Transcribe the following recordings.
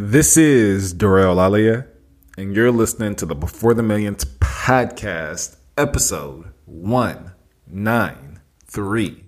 This is DeRay Olalaye, and you're listening to the Before the Millions podcast, episode 193.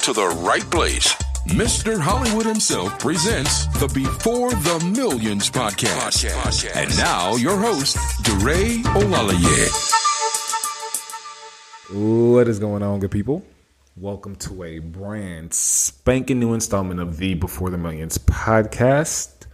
to the right place. Mr. Hollywood himself presents the Before the Millions podcast. And now your host, DeRay Olalaye. What is going on, good people? Welcome to a brand spanking new installment of the Before the Millions podcast.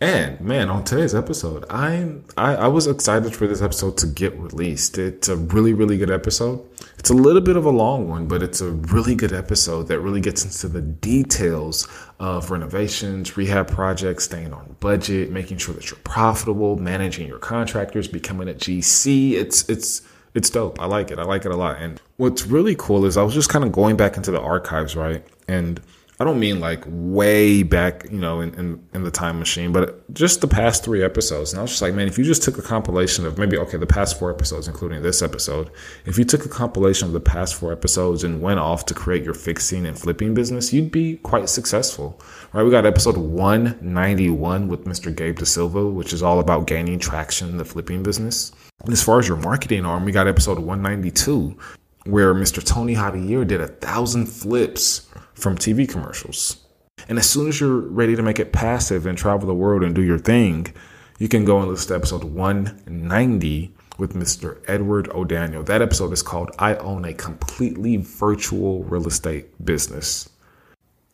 And man, on today's episode, I'm I, I was excited for this episode to get released. It's a really, really good episode. It's a little bit of a long one, but it's a really good episode that really gets into the details of renovations, rehab projects, staying on budget, making sure that you're profitable, managing your contractors, becoming a GC. It's it's it's dope. I like it. I like it a lot. And what's really cool is I was just kind of going back into the archives, right? And I don't mean like way back, you know, in, in, in, the time machine, but just the past three episodes. And I was just like, man, if you just took a compilation of maybe, okay, the past four episodes, including this episode, if you took a compilation of the past four episodes and went off to create your fixing and flipping business, you'd be quite successful, right? We got episode 191 with Mr. Gabe De Silva, which is all about gaining traction in the flipping business. And as far as your marketing arm, we got episode 192 where Mr. Tony Javier did a thousand flips from TV commercials. And as soon as you're ready to make it passive and travel the world and do your thing, you can go and listen to episode 190 with Mr. Edward O'Daniel. That episode is called I Own a Completely Virtual Real Estate Business.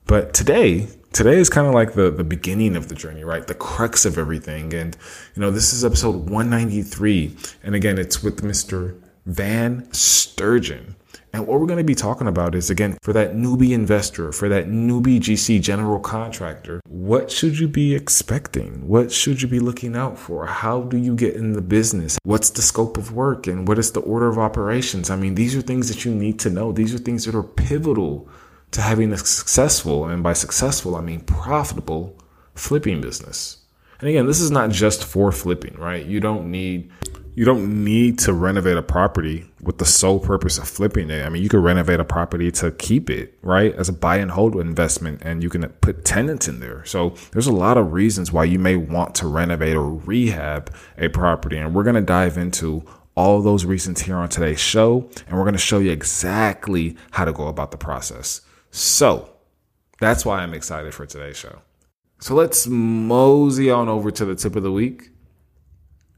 But today, today is kind of like the, the beginning of the journey, right? The crux of everything. And, you know, this is episode 193. And again, it's with Mr. Van Sturgeon. And what we're going to be talking about is again, for that newbie investor, for that newbie GC general contractor, what should you be expecting? What should you be looking out for? How do you get in the business? What's the scope of work and what is the order of operations? I mean, these are things that you need to know. These are things that are pivotal to having a successful, and by successful, I mean profitable flipping business. And again, this is not just for flipping, right? You don't need you don't need to renovate a property with the sole purpose of flipping it. I mean, you could renovate a property to keep it, right? As a buy and hold investment, and you can put tenants in there. So there's a lot of reasons why you may want to renovate or rehab a property. And we're going to dive into all those reasons here on today's show. And we're going to show you exactly how to go about the process. So that's why I'm excited for today's show. So let's mosey on over to the tip of the week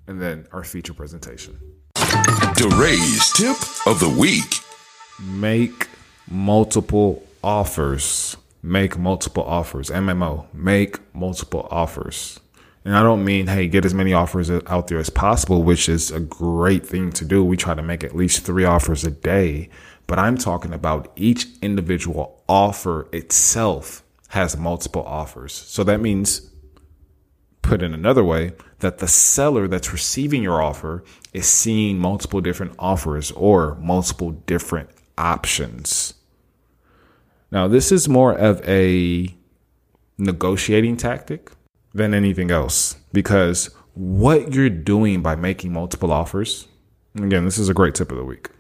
and then our feature presentation. DeRay's tip of the week. Make multiple offers. Make multiple offers. MMO. Make multiple offers. And I don't mean, hey, get as many offers out there as possible, which is a great thing to do. We try to make at least three offers a day. But I'm talking about each individual offer itself has multiple offers. So that means, put in another way, that the seller that's receiving your offer is seeing multiple different offers or multiple different options. Now, this is more of a negotiating tactic than anything else because what you're doing by making multiple offers, again, this is a great tip of the week,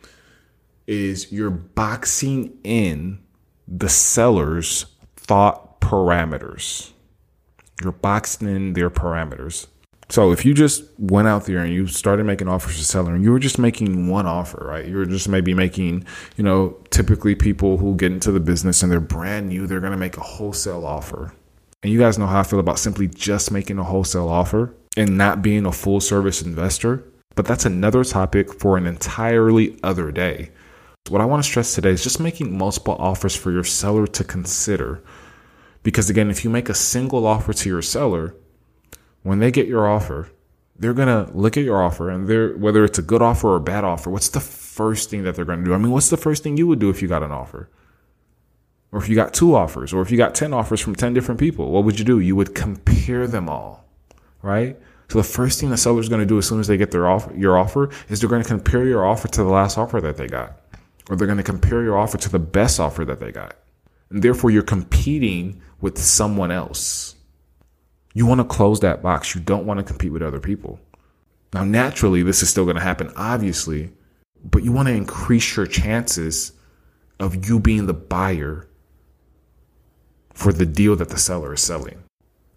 is you're boxing in the seller's thought parameters. You're boxing in their parameters. So if you just went out there and you started making offers to seller and you were just making one offer, right? You were just maybe making, you know, typically people who get into the business and they're brand new, they're going to make a wholesale offer. And you guys know how I feel about simply just making a wholesale offer and not being a full service investor. But that's another topic for an entirely other day. What I want to stress today is just making multiple offers for your seller to consider. Because again, if you make a single offer to your seller, when they get your offer, they're gonna look at your offer and they're whether it's a good offer or a bad offer, what's the first thing that they're gonna do? I mean, what's the first thing you would do if you got an offer? Or if you got two offers, or if you got 10 offers from 10 different people, what would you do? You would compare them all, right? So the first thing the seller's to do as soon as they get their offer, your offer is they're to compare your offer to the last offer that they got, or they're to compare your offer to the best offer that they got. And therefore, you're competing with someone else. You want to close that box. You don't want to compete with other people. Now, naturally, this is still going to happen, obviously, but you want to increase your chances of you being the buyer for the deal that the seller is selling.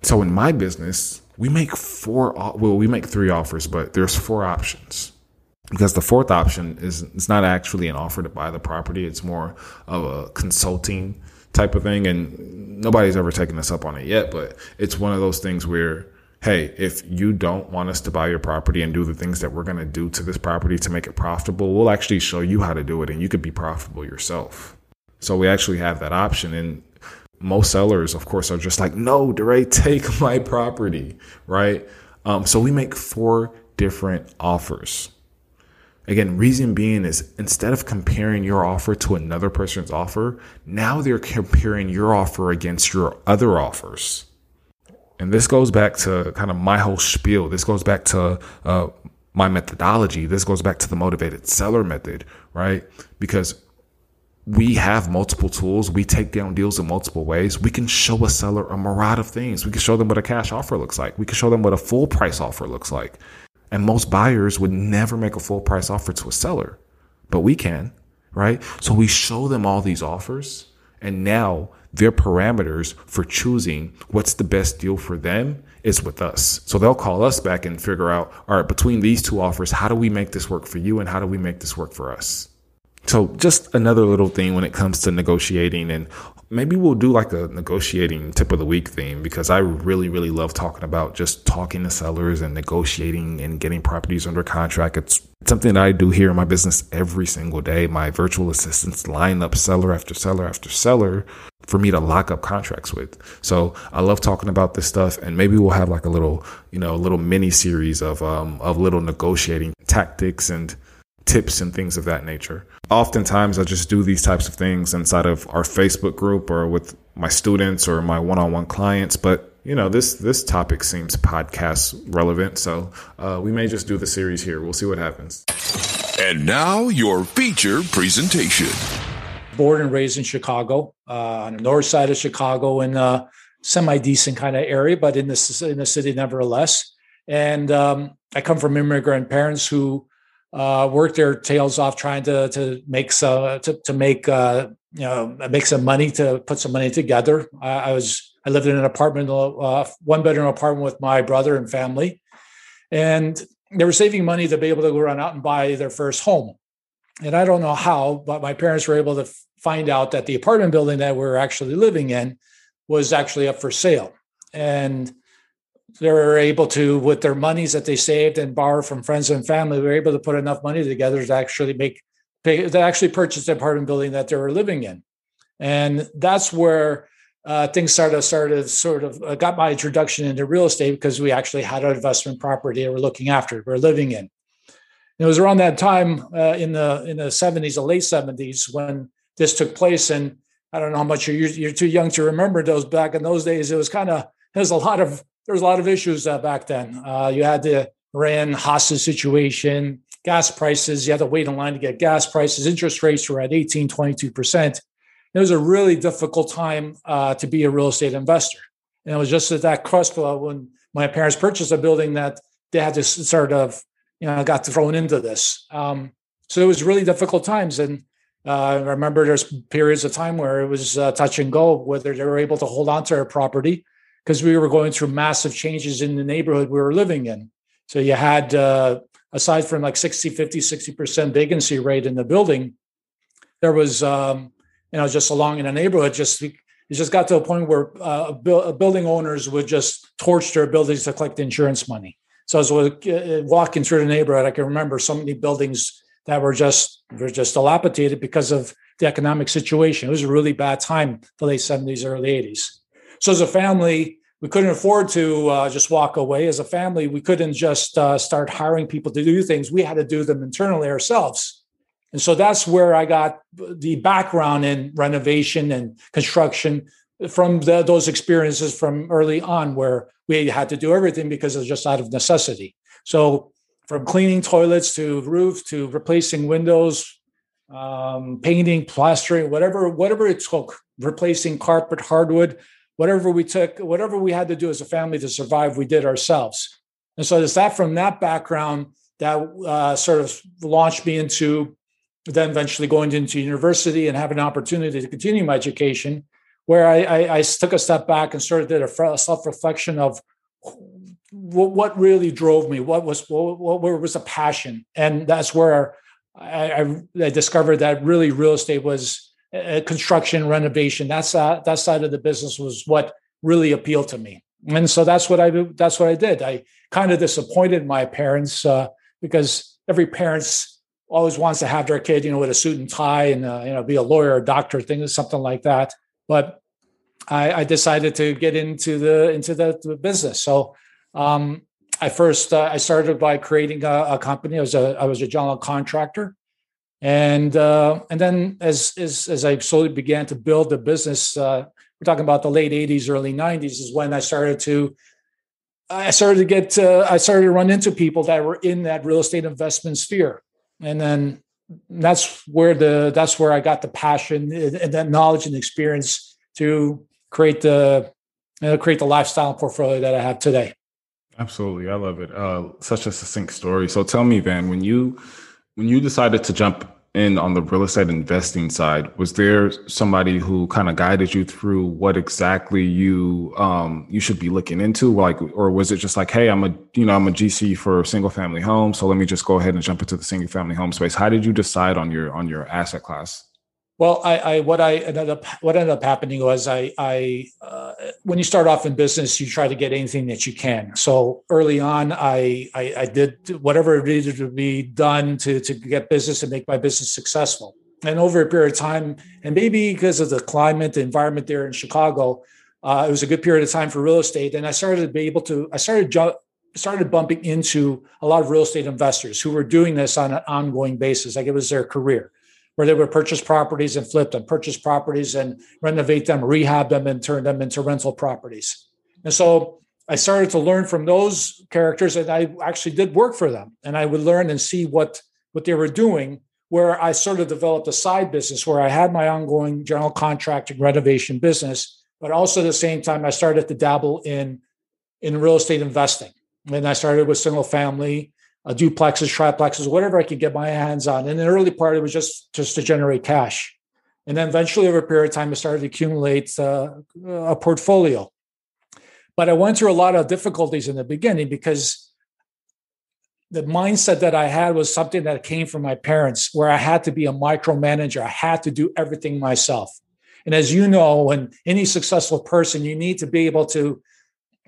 So in my business, we make four, well, we make three offers, but there's four options because the fourth option is it's not actually an offer to buy the property. It's more of a consulting type of thing. And nobody's ever taken us up on it yet, but it's one of those things where, hey, if you don't want us to buy your property and do the things that we're going to do to this property to make it profitable, we'll actually show you how to do it and you could be profitable yourself. So we actually have that option. And most sellers, of course, are just like, no, DeRay, take my property, right? Um, so we make four different offers. Again, reason being is instead of comparing your offer to another person's offer, now they're comparing your offer against your other offers. And this goes back to kind of my whole spiel. This goes back to uh, my methodology. This goes back to the motivated seller method, right? Because we have multiple tools. We take down deals in multiple ways. We can show a seller a myriad of things. We can show them what a cash offer looks like. We can show them what a full price offer looks like. And most buyers would never make a full price offer to a seller, but we can, right? So we show them all these offers and now their parameters for choosing what's the best deal for them is with us. So they'll call us back and figure out, all right, between these two offers, how do we make this work for you and how do we make this work for us? So just another little thing when it comes to negotiating and maybe we'll do like a negotiating tip of the week theme because I really, really love talking about just talking to sellers and negotiating and getting properties under contract. It's something that I do here in my business every single day. My virtual assistants line up seller after seller after seller for me to lock up contracts with. So I love talking about this stuff and maybe we'll have like a little, you know, a little mini series of, um, of little negotiating tactics and tips and things of that nature. Oftentimes, I just do these types of things inside of our Facebook group or with my students or my one-on-one clients. But you know, this this topic seems podcast relevant, so uh, we may just do the series here. We'll see what happens. And now your feature presentation. Born and raised in Chicago, uh, on the north side of Chicago, in a semi decent kind of area, but in the in the city nevertheless. And um, I come from immigrant parents who uh, worked their tails off trying to to make some to, to make uh, you know make some money to put some money together. I, I was I lived in an apartment, uh, one bedroom apartment with my brother and family, and they were saving money to be able to go run out and buy their first home. And I don't know how, but my parents were able to find out that the apartment building that we we're actually living in was actually up for sale. And they were able to, with their monies that they saved and borrow from friends and family, they were able to put enough money together to actually make, pay, to actually purchase the apartment building that they were living in. And that's where uh, things started started sort of uh, got my introduction into real estate because we actually had an investment property that we're looking after, we're living in. And it was around that time uh, in the in the 70s, the late 70s, when this took place. And I don't know how much you're, you're too young to remember those back in those days. It was kind of there's a lot of there was a lot of issues uh, back then. Uh, you had the Iran hostage situation, gas prices. You had to wait in line to get gas prices. Interest rates were at 18, 22%. It was a really difficult time uh, to be a real estate investor. And it was just at that cusp when my parents purchased a building that they had to sort of, you know, got thrown into this. Um, so it was really difficult times. And uh, I remember there's periods of time where it was uh, touch and go, whether they were able to hold on to their property because we were going through massive changes in the neighborhood we were living in. So you had, uh, aside from like 60, 50, 60% vacancy rate in the building, there was, um, you know, just along in the neighborhood, just it just got to a point where uh, bu- building owners would just torch their buildings to collect insurance money. So as I was uh, walking through the neighborhood, I can remember so many buildings that were just were just dilapidated because of the economic situation. It was a really bad time, the late 70s, early 80s. So as a family, we couldn't afford to uh, just walk away. As a family, we couldn't just uh, start hiring people to do things. We had to do them internally ourselves. And so that's where I got the background in renovation and construction from the, those experiences from early on, where we had to do everything because it was just out of necessity. So from cleaning toilets to roof to replacing windows, um, painting, plastering, whatever whatever it took, replacing carpet, hardwood, whatever we took, whatever we had to do as a family to survive, we did ourselves. And so it's that from that background that uh, sort of launched me into then eventually going into university and having an opportunity to continue my education, where I, I, I took a step back and started did a self reflection of what really drove me, what was what, what was a passion, and that's where I, I, discovered that really real estate was uh, construction renovation. That's uh, that side of the business was what really appealed to me, and so that's what I that's what I did. I kind of disappointed my parents uh, because every parent's always wants to have their kid, you know, with a suit and tie and uh, you know be a lawyer, or doctor, thing, something like that. But I, I decided to get into the into the, the business. So um, I first uh, I started by creating a, a, company. I was a I was a general contractor, and uh, and then as, as as I slowly began to build the business, uh, we're talking about the late '80s, early '90s, is when I started to I started to get uh, I started to run into people that were in that real estate investment sphere, and then that's where the that's where I got the passion and that knowledge and experience to create the uh, create the lifestyle portfolio that I have today. Absolutely, I love it. Uh, such a succinct story. So tell me, Van, when you when you decided to jump in on the real estate investing side, was there somebody who kind of guided you through what exactly you um, you should be looking into, like, or was it just like, hey, I'm a you know I'm a GC for single family home, so let me just go ahead and jump into the single family home space? How did you decide on your on your asset class? Well, I, I, what I ended up what ended up happening was I I uh, when you start off in business, you try to get anything that you can. So early on, I, I, I did whatever it needed to be done to to get business and make my business successful. And over a period of time, and maybe because of the climate, the environment there in Chicago, uh, it was a good period of time for real estate. And I started to be able to I started ju- started bumping into a lot of real estate investors who were doing this on an ongoing basis, like it was their career where they would purchase properties and flip them, purchase properties and renovate them, rehab them, and turn them into rental properties. And so I started to learn from those characters, and I actually did work for them. And I would learn and see what what they were doing. Where I sort of developed a side business where I had my ongoing general contracting renovation business, but also at the same time I started to dabble in in real estate investing. And I started with single family uh, duplexes, triplexes, whatever I could get my hands on. In the early part, it was just just to generate cash, and then eventually, over a period of time, I started to accumulate uh, a portfolio. But I went through a lot of difficulties in the beginning because the mindset that I had was something that came from my parents, where I had to be a micromanager. I had to do everything myself. And as you know, when any successful person, you need to be able to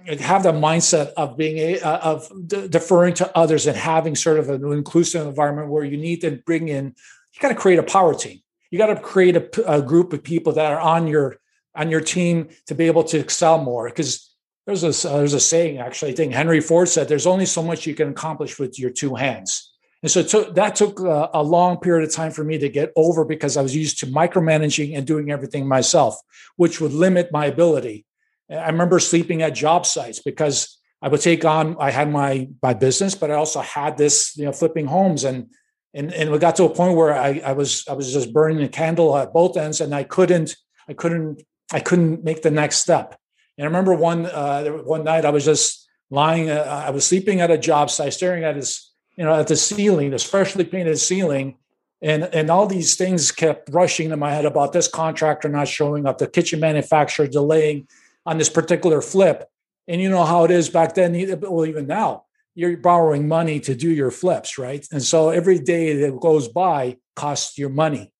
have the mindset of being a, uh, of de- deferring to others and having sort of an inclusive environment where you need to bring in you got to create a power team. You got to create a, a, group of people that are on your on your team to be able to excel more. Because there's a uh, there's a saying actually i think henry ford said there's only so much you can accomplish with your two hands. And so to, that took a, a long period of time for me to get over because i was used to micromanaging and doing everything myself which would limit my ability I remember sleeping at job sites because I would take on, I had my my business, but I also had this, you know, flipping homes. And and and we got to a point where I, I was I was just burning a candle at both ends and I couldn't, I couldn't, I couldn't make the next step. And I remember one uh, one night I was just lying, uh, I was sleeping at a job site, staring at this, you know, at the ceiling, this freshly painted ceiling. And, and all these things kept rushing to my head about this contractor not showing up, the kitchen manufacturer delaying on this particular flip. And you know how it is back then, well, even now, you're borrowing money to do your flips, right? And so every day that goes by costs your money.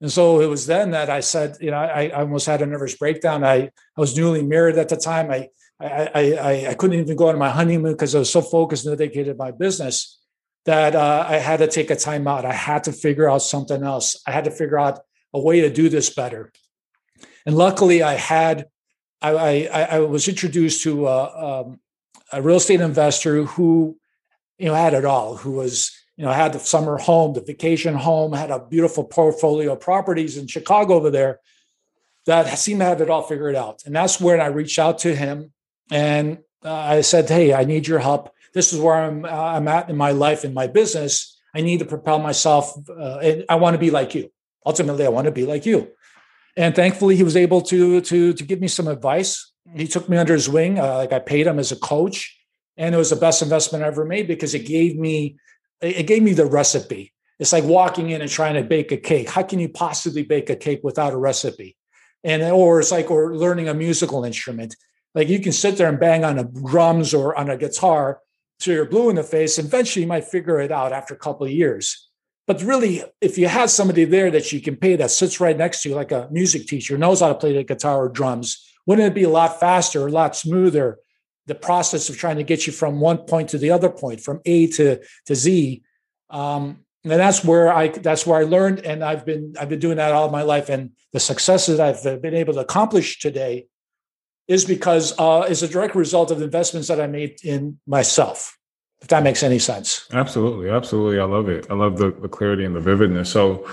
And so it was then that I said, you know, I, I almost had a nervous breakdown. I, I was newly married at the time. I, I, I, I couldn't even go on my honeymoon because I was so focused and dedicated to my business that uh, I had to take a time out. I had to figure out something else. I had to figure out a way to do this better. And luckily, I had, I, I, I was introduced to a, um, a real estate investor who, you know, had it all, who was you know, had the summer home, the vacation home, had a beautiful portfolio of properties in Chicago over there that seemed to have it all figured out. And that's when I reached out to him and uh, I said, Hey, I need your help. This is where I'm, uh, I'm at in my life, in my business. I need to propel myself. Uh, and I want to be like you. Ultimately, I want to be like you. And thankfully, he was able to, to, to give me some advice. He took me under his wing. Uh, like I paid him as a coach. And it was the best investment I ever made because it gave me it gave me the recipe. It's like walking in and trying to bake a cake. How can you possibly bake a cake without a recipe? And or it's like or learning a musical instrument. Like you can sit there and bang on a drums or on a guitar till you're blue in the face. Eventually, you might figure it out after a couple of years. But really, if you have somebody there that you can pay that sits right next to you, like a music teacher, knows how to play the guitar or drums, wouldn't it be a lot faster, a lot smoother, the process of trying to get you from one point to the other point, from A to to Z. Um, and that's where I that's where I learned, and I've been I've been doing that all my life. And the successes I've been able to accomplish today is because uh, is a direct result of investments that I made in myself. If that makes any sense. Absolutely, absolutely. I love it. I love the, the clarity and the vividness. So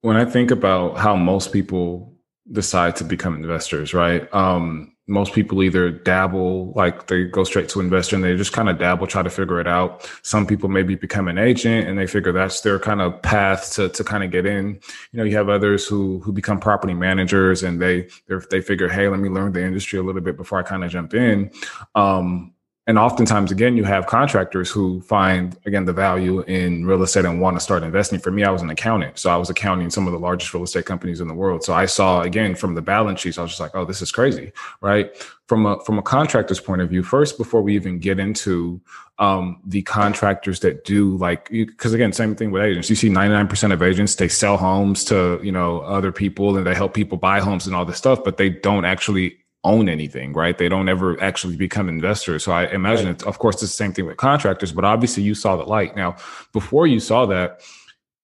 when I think about how most people decide to become investors, right? Um, most people either dabble, like they go straight to investor and they just kind of dabble, try to figure it out. Some people maybe become an agent and they figure that's their kind of path to, to kind of get in. You know, you have others who, who become property managers and they, they figure, Hey, let me learn the industry a little bit before I kind of jump in. Um, and oftentimes again you have contractors who find again the value in real estate and want to start investing. For me i was an accountant so i was accounting some of the largest real estate companies in the world. So i saw again from the balance sheets i was just like oh this is crazy right? From a from a contractor's point of view first before we even get into um, the contractors that do like because again same thing with agents. You see 99% of agents they sell homes to you know other people and they help people buy homes and all this stuff but they don't actually own anything, right? They don't ever actually become investors. So I imagine right. it's, of course, it's the same thing with contractors, but obviously you saw the light. Now, before you saw that,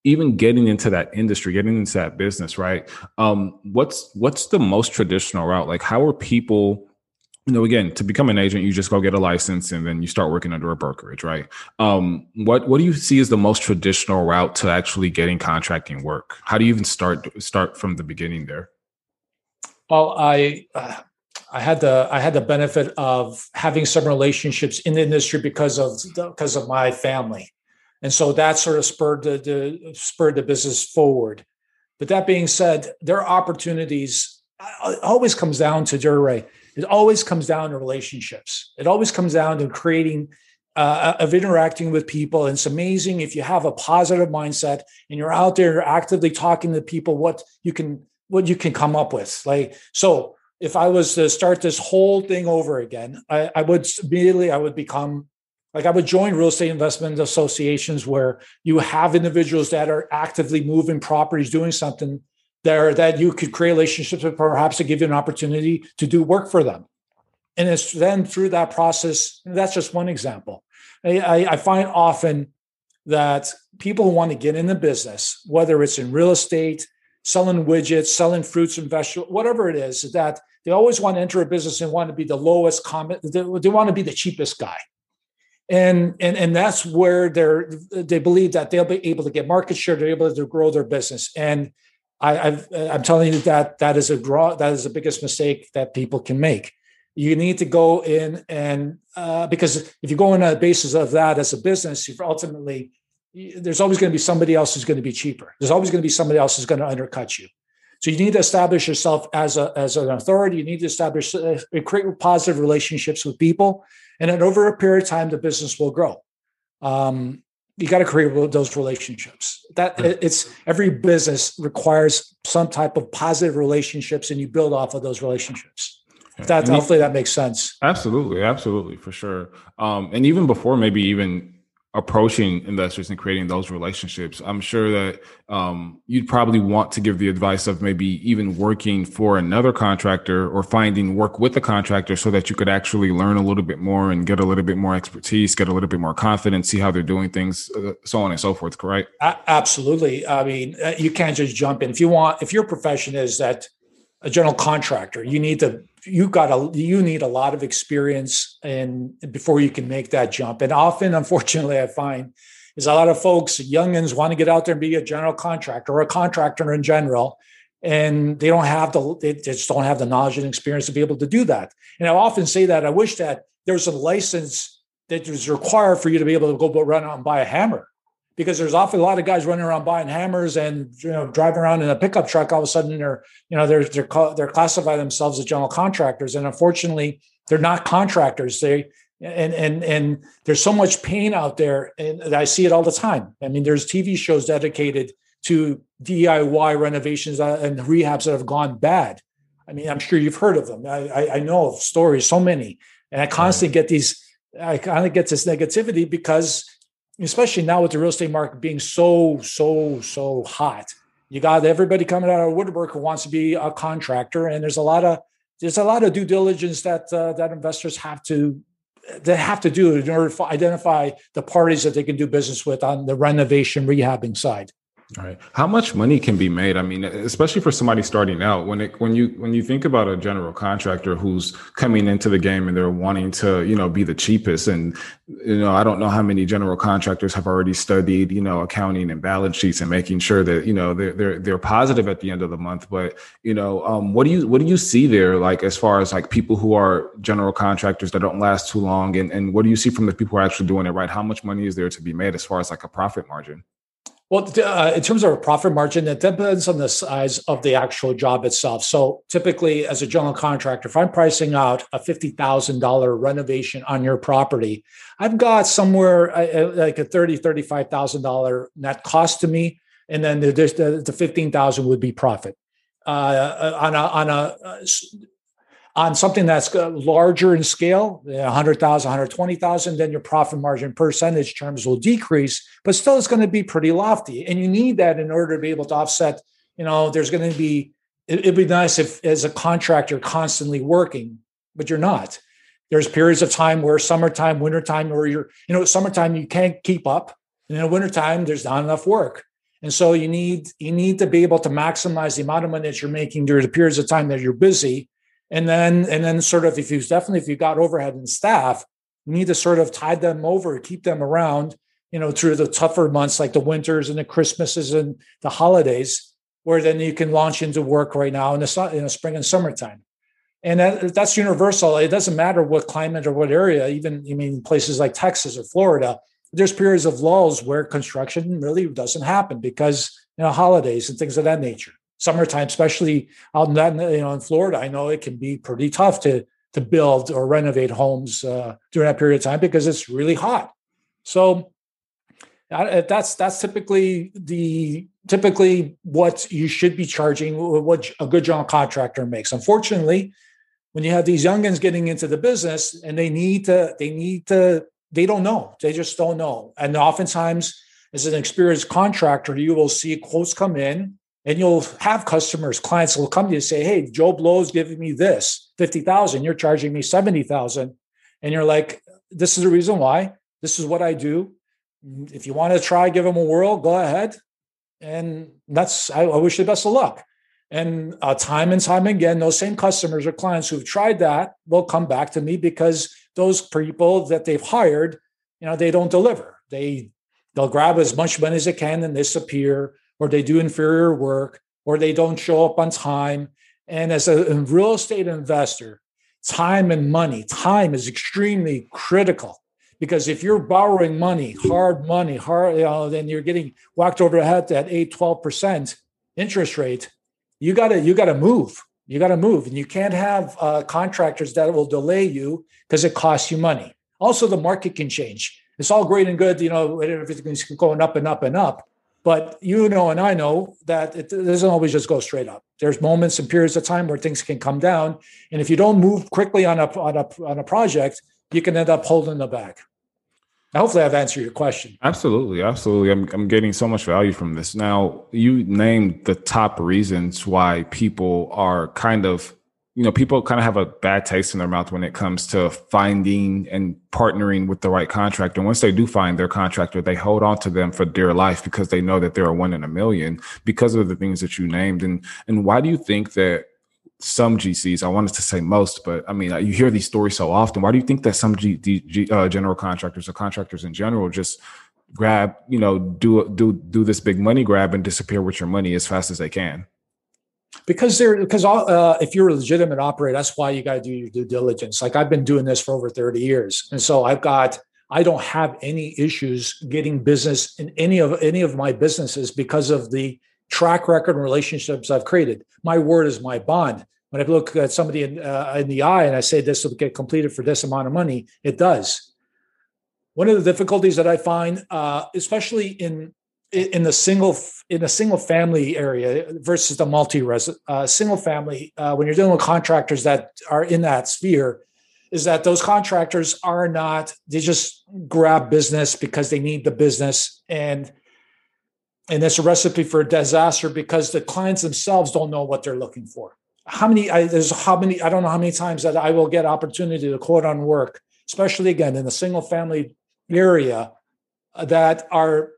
even getting into that industry, getting into that business, right? Um, what's what's the most traditional route? Like, how are people? You know, again, to become an agent, you just go get a license and then you start working under a brokerage, right? Um, what what do you see as the most traditional route to actually getting contracting work? How do you even start start from the beginning there? Well, I uh, I had the I had the benefit of having some relationships in the industry because of because of my family, and so that sort of spurred the, the spurred the business forward. But that being said, there are opportunities. It always comes down to Jerry. It always comes down to relationships. It always comes down to creating uh, of interacting with people. And it's amazing if you have a positive mindset and you're out there actively talking to people what you can what you can come up with. Like so, if I was to start this whole thing over again, I, I would immediately I would become like I would join real estate investment associations where you have individuals that are actively moving properties, doing something there that you could create relationships with, perhaps to give you an opportunity to do work for them. And it's then through that process, that's just one example. I, I find often that people who want to get in the business, whether it's in real estate, selling widgets, selling fruits and vegetables, whatever it is, that they always want to enter a business and want to be the lowest common, they, they want to be the cheapest guy. And, and and that's where they're they believe that they'll be able to get market share, they're able to grow their business. And I, I'm telling you that that is a draw, that is the biggest mistake that people can make. You need to go in and uh, because if you go in on a basis of that as a business, you're ultimately there's always going to be somebody else who's going to be cheaper. There's always going to be somebody else who's going to undercut you. So you need to establish yourself as a as an authority. You need to establish uh, create positive relationships with people, and then over a period of time, the business will grow. Um, you got to create those relationships. That it's every business requires some type of positive relationships, and you build off of those relationships. That hopefully that makes sense. Absolutely, absolutely, for sure. Um, and even before maybe even approaching investors and creating those relationships. I'm sure that um, you'd probably want to give the advice of maybe even working for another contractor or finding work with a contractor so that you could actually learn a little bit more and get a little bit more expertise, get a little bit more confidence, see how they're doing things, uh, so on and so forth. Correct? absolutely. I mean, uh, you can't just jump in if you want. If your profession is that a general contractor, you need to you got a you need a lot of experience and before you can make that jump. And often, unfortunately, I find is a lot of folks, youngins, want to get out there and be a general contractor or a contractor in general, and they don't have the they just don't have the knowledge and experience to be able to do that. And I often say that I wish that there was a license that was required for you to be able to go run out and buy a hammer because there's often a lot of guys running around buying hammers and you know driving around in a pickup truck. All of a sudden, they're you know they're they're they're classify themselves as general contractors, and unfortunately, they're not contractors. They and and and there's so much pain out there, and I see it all the time. I mean, there's TV shows dedicated to DIY renovations uh, and rehabs that have gone bad. I mean, I'm sure you've heard of them. I, I, I know of stories, so many, and I constantly get these. I kind of get this negativity because especially now with the real estate market being so so so hot. You got everybody coming out of woodwork who wants to be a contractor and there's a lot of there's a lot of due diligence that uh, that investors have to they have to do in order to identify the parties that they can do business with on the renovation rehabbing side all right. How much money can be made? I mean, especially for somebody starting out. When it when you when you think about a general contractor who's coming into the game and they're wanting to, you know, be the cheapest, and you know, I don't know how many general contractors have already studied, you know, accounting and balance sheets and making sure that you know they're they're they're positive at the end of the month. But you know, um, what do you what do you see there, like as far as like people who are general contractors that don't last too long, and and what do you see from the people who are actually doing it right? How much money is there to be made as far as like a profit margin? Well, uh, in terms of a profit margin, it depends on the size of the actual job itself. So, typically, as a general contractor, if I'm pricing out a fifty thousand dollar renovation on your property, I've got somewhere uh, uh like a thirty thirty-five thousand dollar net cost to me, and then the, the, fifteen thousand would be profit. Uh, uh on a on a on something that's uh, larger in scale, 100,000, 120,000, then your profit margin percentage terms will decrease, but still it's going to be pretty lofty. And you need that in order to be able to offset, you know, there's going to be, it'd be nice if as a contractor constantly working, but you're not. There's periods of time where summertime, wintertime, where you're, you know, summertime you can't keep up. And in the wintertime, there's not enough work. And so you need you need to be able to maximize the amount of money that you're making during the periods of time that you're busy and then and then sort of if you definitely if you got overhead and staff you need to sort of tide them over keep them around you know through the tougher months like the winters and the christmases and the holidays where then you can launch into work right now in the, in the spring and summertime. And that, that's universal. It doesn't matter what climate or what area even i mean places like texas or florida there's periods of lulls where construction really doesn't happen because you know holidays and things of that nature summertime, especially out in that you know in Florida, I know it can be pretty tough to to build or renovate homes uh, during that period of time because it's really hot. So that's that's typically the typically what you should be charging what a good general contractor makes. Unfortunately, when you have these youngins getting into the business and they need to they need to they don't know they just don't know and oftentimes as an experienced contractor you will see quotes come in and you'll have customers, clients will come to you and say, Hey, Joe Blow's giving me this 50,000, you're charging me 70,000. And you're like, This is the reason why. This is what I do. If you want to try, give them a whirl, go ahead. And that's, I, I wish you the best of luck. And uh, time and time again, those same customers or clients who've tried that will come back to me because those people that they've hired, you know, they don't deliver. They they'll grab as much money as they can and disappear or they do inferior work, or they don't show up on time. And as a real estate investor, time and money, time is extremely critical because if you're borrowing money, hard money, hard, you know, then you're getting whacked over the head at 8, 12% interest rate, you gotta, you gotta move. You gotta move. And you can't have uh, contractors that will delay you because it costs you money. Also, the market can change. It's all great and good, you know, everything's going up and up and up. But you know, and I know that it doesn't always just go straight up. There's moments and periods of time where things can come down, and if you don't move quickly on a on a on a project, you can end up holding the back. Hopefully, I've answered your question. Absolutely, absolutely. I'm I'm getting so much value from this. Now, you named the top reasons why people are kind of you know, people kind of have a bad taste in their mouth when it comes to finding and partnering with the right contractor. And once they do find their contractor, they hold on to them for dear life because they know that they're a one in a million because of the things that you named. And and why do you think that some GCs, I wanted to say most, but I mean, you hear these stories so often. Why do you think that some G, uh, general contractors or contractors in general just grab, you know, do do do this big money grab and disappear with your money as fast as they can? Because they're because uh, if you're a legitimate operator, that's why you got to do your due diligence. Like I've been doing this for over 30 years, and so I've got I don't have any issues getting business in any of any of my businesses because of the track record and relationships I've created. My word is my bond. When I look at somebody in, uh, in the eye and I say this will get completed for this amount of money, it does. One of the difficulties that I find, uh, especially in in the single in a single family area versus the multi uh, single family uh, when you're dealing with contractors that are in that sphere is that those contractors are not they just grab business because they need the business. And and it's a recipe for disaster because the clients themselves don't know what they're looking for. How many I, there's how many i don't know how many times that i will get opportunity to quote on work especially again in the single family area uh, that are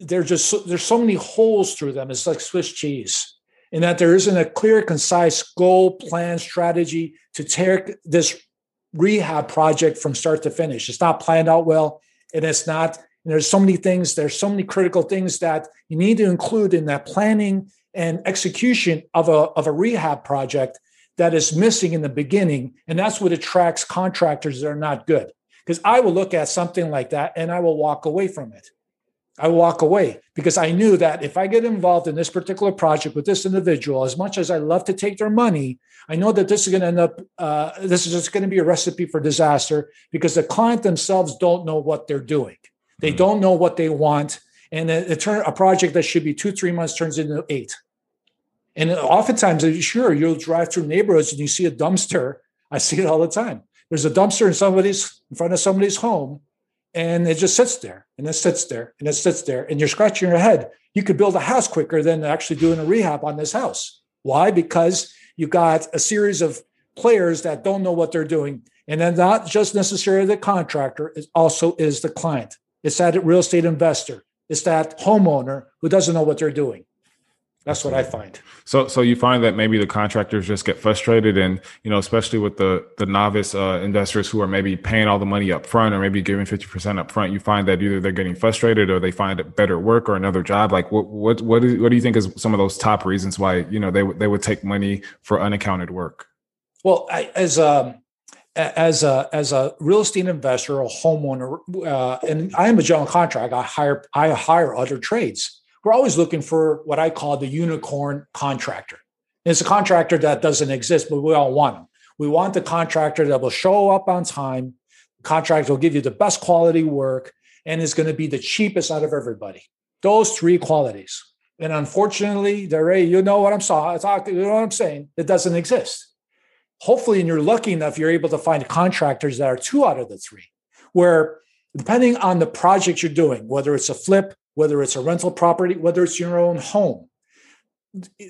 they're just there's so many holes through them. It's like Swiss cheese, in that there isn't a clear, concise goal, plan, strategy to take this rehab project from start to finish. It's not planned out well, and it's not. And there's so many things. There's so many critical things that you need to include in that planning and execution of a of a rehab project that is missing in the beginning, and that's what attracts contractors that are not good. Because I will look at something like that and I will walk away from it I walk away because I knew that if I get involved in this particular project with this individual, as much as I love to take their money, I know that this is going to end up, uh, this is just going to be a recipe for disaster because the client themselves don't know what they're doing. They mm-hmm. don't know what they want. And it, it turn, a project that should be two, three months turns into eight. And oftentimes, sure, you'll drive through neighborhoods and you see a dumpster. I see it all the time. There's a dumpster in somebody's in front of somebody's home and it just sits there and it sits there and it sits there and you're scratching your head. You could build a house quicker than actually doing a rehab on this house. Why? Because you got a series of players that don't know what they're doing and then not just necessarily the contractor it also is the client. It's that real estate investor. It's that homeowner who doesn't know what they're doing that's what I find. So, so you find that maybe the contractors just get frustrated, and you know, especially with the the novice uh, investors who are maybe paying all the money up front, or maybe giving fifty percent up front. You find that either they're getting frustrated, or they find better work or another job. Like, what what what, is, what do you think is some of those top reasons why you know they they would take money for unaccounted work? Well, I, as a as a as a real estate investor, a homeowner, uh, and I am a general contractor. I hire I hire other trades we're always looking for what I call the unicorn contractor. It's a contractor that doesn't exist, but we all want them. We want the contractor that will show up on time. The contractor will give you the best quality work and is going to be the cheapest out of everybody. Those three qualities. And unfortunately, Ray, you know what I'm talking, you know what I'm saying? It doesn't exist. Hopefully, and you're lucky enough, you're able to find contractors that are two out of the three, where depending on the project you're doing, whether it's a flip, whether it's a rental property, whether it's your own home.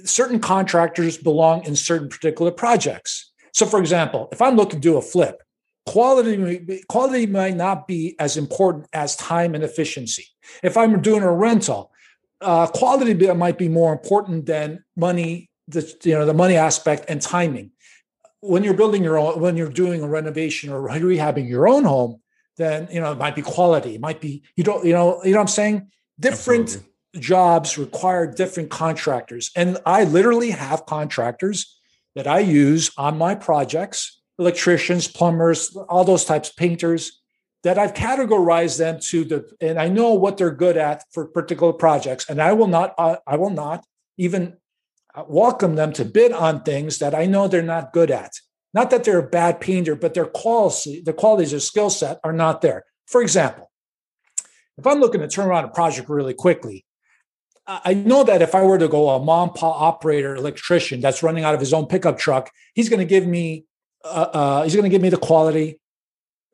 Certain contractors belong in certain particular projects. So, for example, if I'm looking to do a flip, quality quality might not be as important as time and efficiency. If I'm doing a rental, uh, quality might be more important than money. The you know the money aspect and timing. When you're building your own, when you're doing a renovation or rehabbing your own home, then you know it might be quality. It might be you don't you know you know what I'm saying different Absolutely. jobs require different contractors. And I literally have contractors that I use on my projects, electricians, plumbers, all those types, painters, that I've categorized them to the, and I know what they're good at for particular projects. And I will not, uh, I will not even uh, welcome them to bid on things that I know they're not good at. Not that they're a bad painter, but their quality, the qualities of skill set are not there. For example, if I'm looking to turn around a project really quickly, I know that if I were to go a mom pa operator electrician that's running out of his own pickup truck, he's going to give me uh, uh, he's going to give me the quality,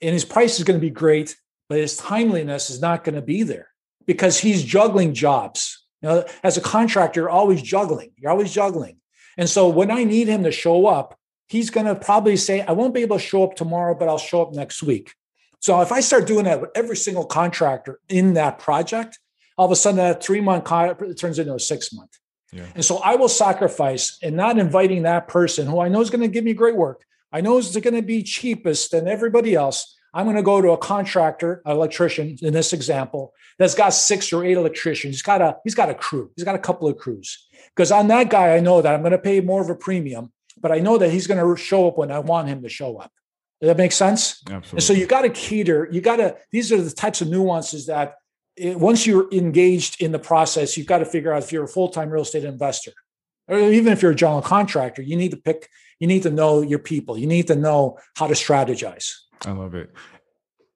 and his price is going to be great. but his timeliness is not going to be there because he's juggling jobs. You know, as a contractor, you're always juggling. You're always juggling. And so when I need him to show up, he's going to probably say, I won't be able to show up tomorrow, but I'll show up next week. So if I start doing that with every single contractor in that project, all of a sudden that three month contract turns into a six month. Yeah. And so I will sacrifice and not inviting that person who I know is going to give me great work. I know is going to be cheapest than everybody else. I'm going to go to a contractor, an electrician in this example, that's got six or eight electricians. He's got a he's got a crew. He's got a couple of crews. Because on that guy, I know that I'm going to pay more of a premium, but I know that he's going to show up when I want him to show up. Does that make sense? Absolutely. And so you got to cater. You got to. These are the types of nuances that it, once you're engaged in the process, you've got to figure out if you're a full time real estate investor, or even if you're a general contractor, you need to pick. You need to know your people. You need to know how to strategize. I love it.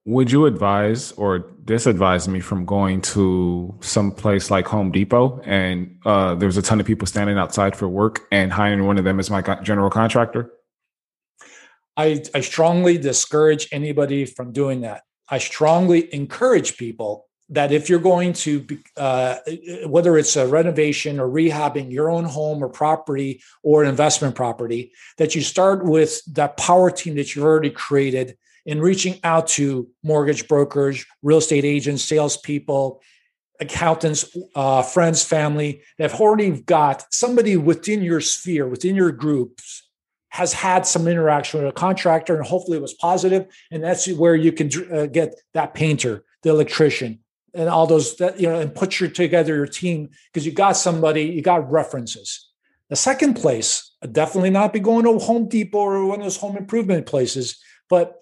Would you advise or disadvise me from going to some place like Home Depot and uh, there's a ton of people standing outside for work and hiring one of them as my general contractor? I, I strongly discourage anybody from doing that. I strongly encourage people that if you're going to, uh, whether it's a renovation or rehabbing your own home or property or an investment property, that you start with that power team that you've already created in reaching out to mortgage brokers, real estate agents, salespeople, accountants, uh, friends, family that have already got somebody within your sphere, within your groups, has had some interaction with a contractor, and hopefully it was positive. And that's where you can uh, get that painter, the electrician, and all those that you know, and put your together your team because you got somebody, you got references. The second place, definitely not be going to Home Depot or one of those home improvement places, but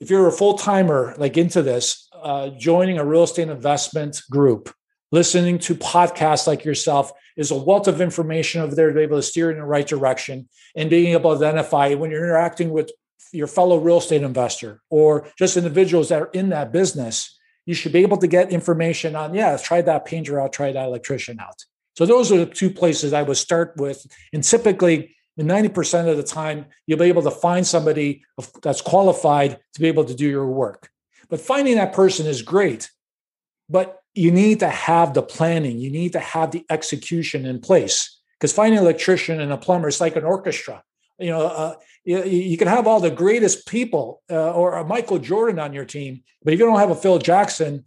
if you're a full timer like into this, uh, joining a real estate investment group, listening to podcasts like yourself is a wealth of information over there to be able to steer in the right direction and being able to identify when you're interacting with your fellow real estate investor or just individuals that are in that business, you should be able to get information on, yeah, try that painter out, try that electrician out. So those are the two places I would start with. And typically, and 90% of the time, you'll be able to find somebody that's qualified to be able to do your work. But finding that person is great, but you need to have the planning, you need to have the execution in place. Because finding an electrician and a plumber is like an orchestra. You know, uh, you, you, can have all the greatest people uh, or a Michael Jordan on your team, but if you don't have a Phil Jackson,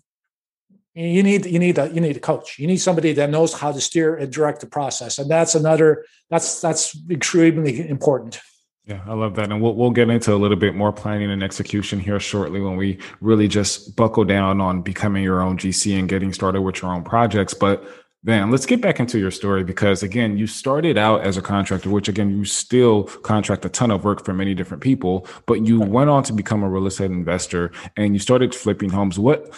you need you need a you need a coach you need somebody that knows how to steer and direct the process and that's another that's that's extremely important yeah i love that. And we'll, we'll get into a little bit more planning and execution here shortly when we really just buckle down on becoming your own gc and getting started with your own projects. But then let's get back into your story because again you started out as a contractor which again you still contract a ton of work for many different people but you went on to become a real estate investor and you started flipping homes. What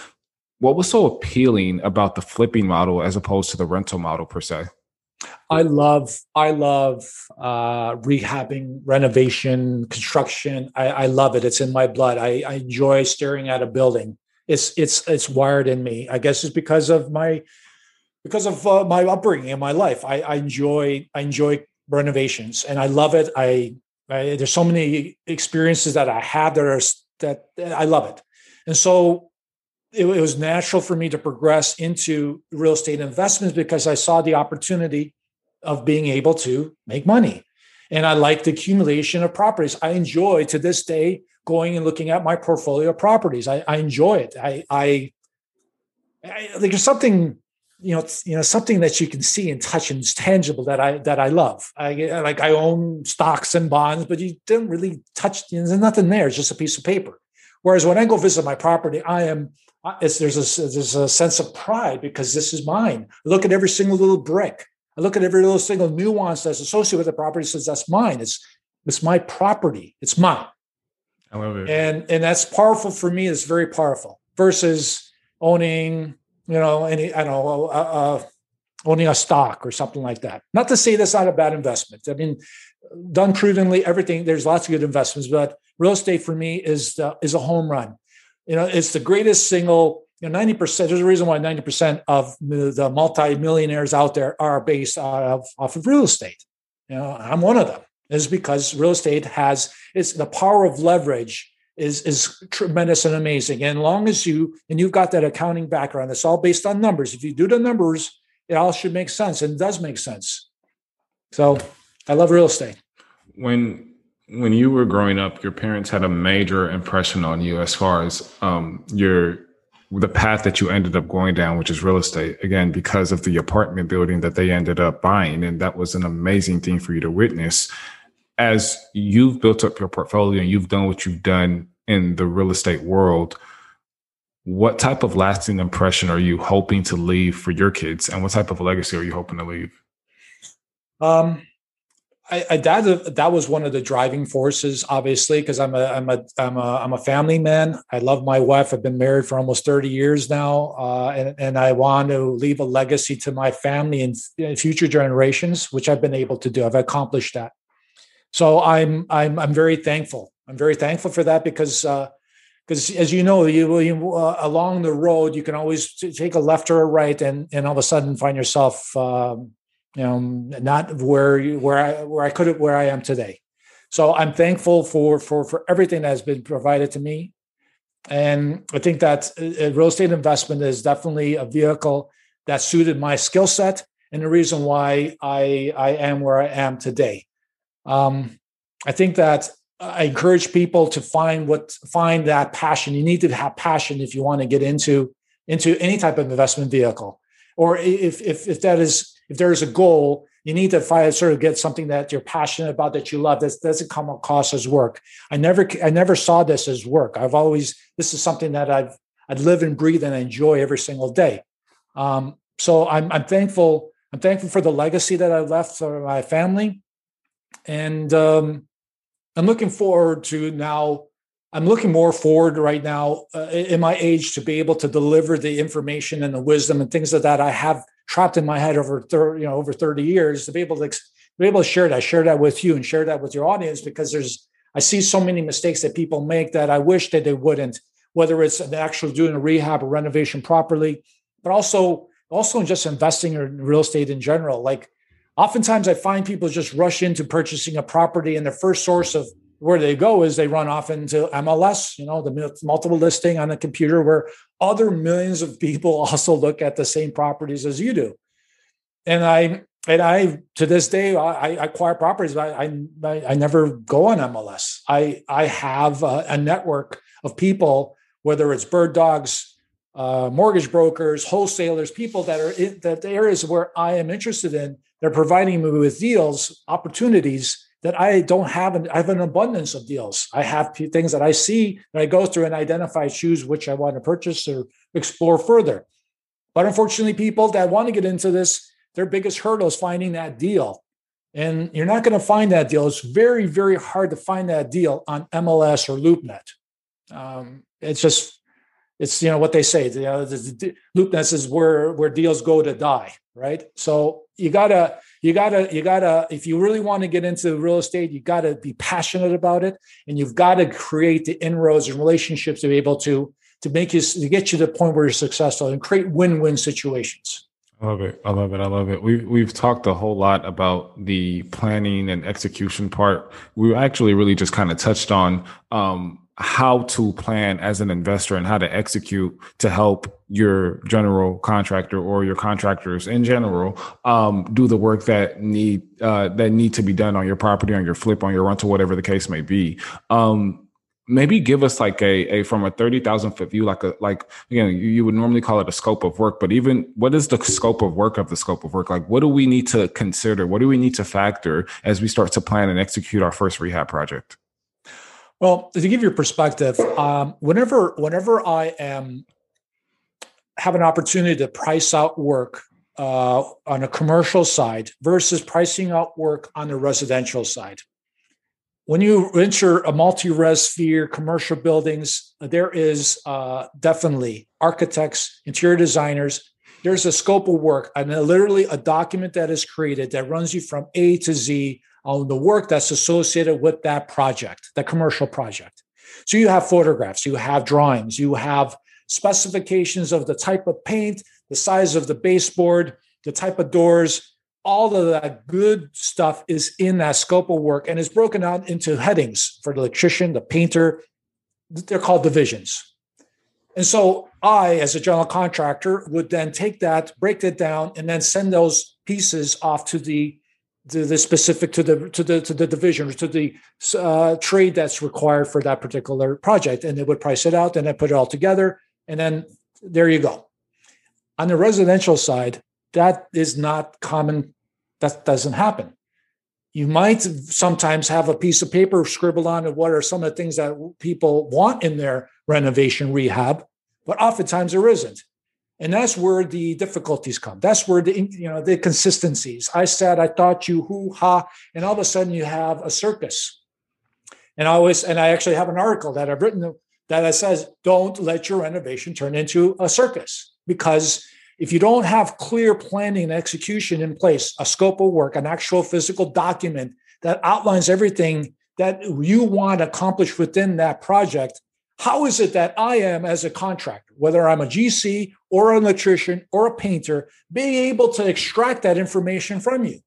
what was so appealing about the flipping model as opposed to the rental model per se? I love, I love uh, rehabbing, renovation, construction. I, I, love it. It's in my blood. I, I, enjoy staring at a building. It's it's it's wired in me. I guess it's because of my because of uh, my upbringing and my life. I, I enjoy I enjoy renovations and I love it. I, I there's so many experiences that I have that are that I love it. And so it, it was natural for me to progress into real estate investments because I saw the opportunity of being able to make money. And I like the accumulation of properties. I enjoy to this day going and looking at my portfolio of properties. I, I enjoy it. I, I, I like there's something, you know, you know, something that you can see and touch and it's tangible that I that I love. I like I own stocks and bonds, but you don't really touch. You know, there's nothing there. It's just a piece of paper. Whereas when I go visit my property, I am there's a there's a sense of pride because this is mine. I look at every single little brick. I look at every little single nuance that's associated with the property. Says that's mine. It's it's my property. It's mine. I love it. And and that's powerful for me. It's very powerful versus owning you know any I don't know uh, uh, owning a stock or something like that. Not to say that's not a bad investment. I mean, done prudently, everything. There's lots of good investments, but real estate for me is the, is a home run you know, it's the greatest single, you know, 90%, there's a reason why 90% of the multi-millionaires out there are based out of, off of real estate. You know, I'm one of them. Is because real estate has it's the power of leverage is is tremendous and amazing. And long as you and you've got that accounting background, it's all based on numbers. If you do the numbers, it all should make sense and does make sense. So I love real estate. When when you were growing up, your parents had a major impression on you as far as um, your the path that you ended up going down, which is real estate, again, because of the apartment building that they ended up buying. And that was an amazing thing for you to witness. As you've built up your portfolio and you've done what you've done in the real estate world, what type of lasting impression are you hoping to leave for your kids? And what type of legacy are you hoping to leave? Um, I, I that that was one of the driving forces, obviously, because I'm a I'm a I'm a I'm a family man. I love my wife. I've been married for almost 30 years now, uh, and and I want to leave a legacy to my family and, future generations, which I've been able to do. I've accomplished that. So I'm I'm I'm very thankful. I'm very thankful for that because because uh, as you know, you, you uh, along the road you can always take a left or a right, and and all of a sudden find yourself. Um, you know, not where where I where I could have where I am today. So I'm thankful for for for everything that has been provided to me, and I think that uh, real estate investment is definitely a vehicle that suited my skill set and the reason why I I am where I am today. Um, I think that I encourage people to find what find that passion. You need to have passion if you want to get into into any type of investment vehicle, or if if if that is if there's a goal, you need to find sort of get something that you're passionate about that you love. This doesn't come across as work. I never I never saw this as work. I've always this is something that I've I live and breathe and enjoy every single day. Um, so I'm I'm thankful. I'm thankful for the legacy that I left for my family, and um, I'm looking forward to now. I'm looking more forward right now uh, in my age to be able to deliver the information and the wisdom and things of that I have trapped in my head over 30, you know, over 30 years to be able to be able to share that, share that with you and share that with your audience because there's I see so many mistakes that people make that I wish that they wouldn't, whether it's actually doing a rehab or renovation properly, but also also just investing in real estate in general. Like oftentimes I find people just rush into purchasing a property and their first source of where they go is they run off into MLS, you know, the multiple listing on the computer where other millions of people also look at the same properties as you do. And I and I to this day I, acquire properties. I, I I never go on MLS. I I have a, a network of people, whether it's bird dogs, uh, mortgage brokers, wholesalers, people that are in that the areas where I am interested in. They're providing me with deals, opportunities that I don't have. An, I have an abundance of deals. I have things that I see that I go through and identify, choose which I want to purchase or explore further. But unfortunately, people that want to get into this, their biggest hurdle is finding that deal. And you're not going to find that deal. It's very, very hard to find that deal on MLS or LoopNet. Um, it's just, it's you know what they say. You know, the, the, LoopNet is where where deals go to die, right? So you gotta you gotta you gotta if you really want to get into real estate you gotta be passionate about it and you've got to create the inroads and relationships to be able to to make you to get you to the point where you're successful and create win-win situations I love it. I love it. I love it. We've we've talked a whole lot about the planning and execution part. We actually really just kind of touched on um, how to plan as an investor and how to execute to help your general contractor or your contractors in general um, do the work that need uh, that need to be done on your property, on your flip, on your rental, whatever the case may be. Um, maybe give us like a, a from a 30,000 foot view, like a, like, again, you, you would normally call it a scope of work, but even what is the scope of work of the scope of work? Like, what do we need to consider? What do we need to factor as we start to plan and execute our first rehab project? Well, to give you perspective, um, whenever whenever I am have an opportunity to price out work uh, on a commercial side versus pricing out work on the residential side, when you enter a multi-res sphere, commercial buildings, there is uh, definitely architects, interior designers. There's a scope of work, and literally a document that is created that runs you from A to Z on the work that's associated with that project, that commercial project. So you have photographs, you have drawings, you have specifications of the type of paint, the size of the baseboard, the type of doors. All of that good stuff is in that scope of work and is broken out into headings for the electrician, the painter, they're called divisions. And so I, as a general contractor, would then take that, break it down, and then send those pieces off to the to the specific to the to the to the division or to the uh, trade that's required for that particular project, and they would price it out, and then put it all together, and then there you go. On the residential side, that is not common. That doesn't happen. You might sometimes have a piece of paper scribbled on of what are some of the things that people want in their renovation rehab, but oftentimes there isn't. And that's where the difficulties come. That's where the you know the consistencies. I said I thought you hoo ha, and all of a sudden you have a circus. And I always and I actually have an article that I've written that says don't let your renovation turn into a circus. Because if you don't have clear planning and execution in place, a scope of work, an actual physical document that outlines everything that you want accomplished within that project, how is it that I am as a contractor, whether I'm a GC or an electrician or a painter, being able to extract that information from you?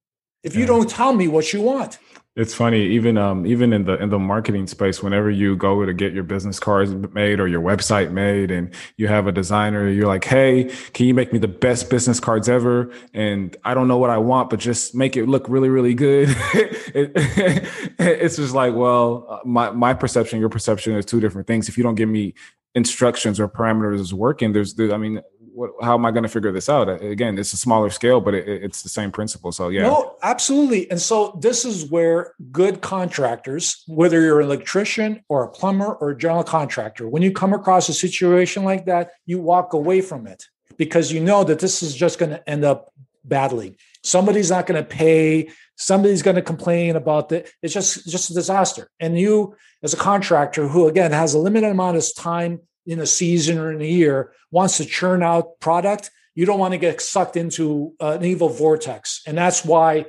If you don't tell me what you want? It's funny, even um, even in the in the marketing space, whenever you go to get your business cards made or your website made, and you have a designer, you're like, "Hey, can you make me the best business cards ever?" And I don't know what I want, but just make it look really, really good. it, it's just like, well, uh, my my perception, your perception is two different things. If you don't give me instructions or parameters working, there's, there's I mean, what, how am I going to figure this out? Again, it's a smaller scale, but it, it's the same principle. So yeah, no, absolutely. And so this is where good contractors, whether you're an electrician or a plumber or a general contractor, when you come across a situation like that, you walk away from it because you know that this is just going to end up badly. Somebody's not going to pay. Somebody's going to complain about it. It's just just a disaster. And you, as a contractor, who again has a limited amount of time in a season or in a year wants to churn out product, you don't want to get sucked into an evil vortex. And that's why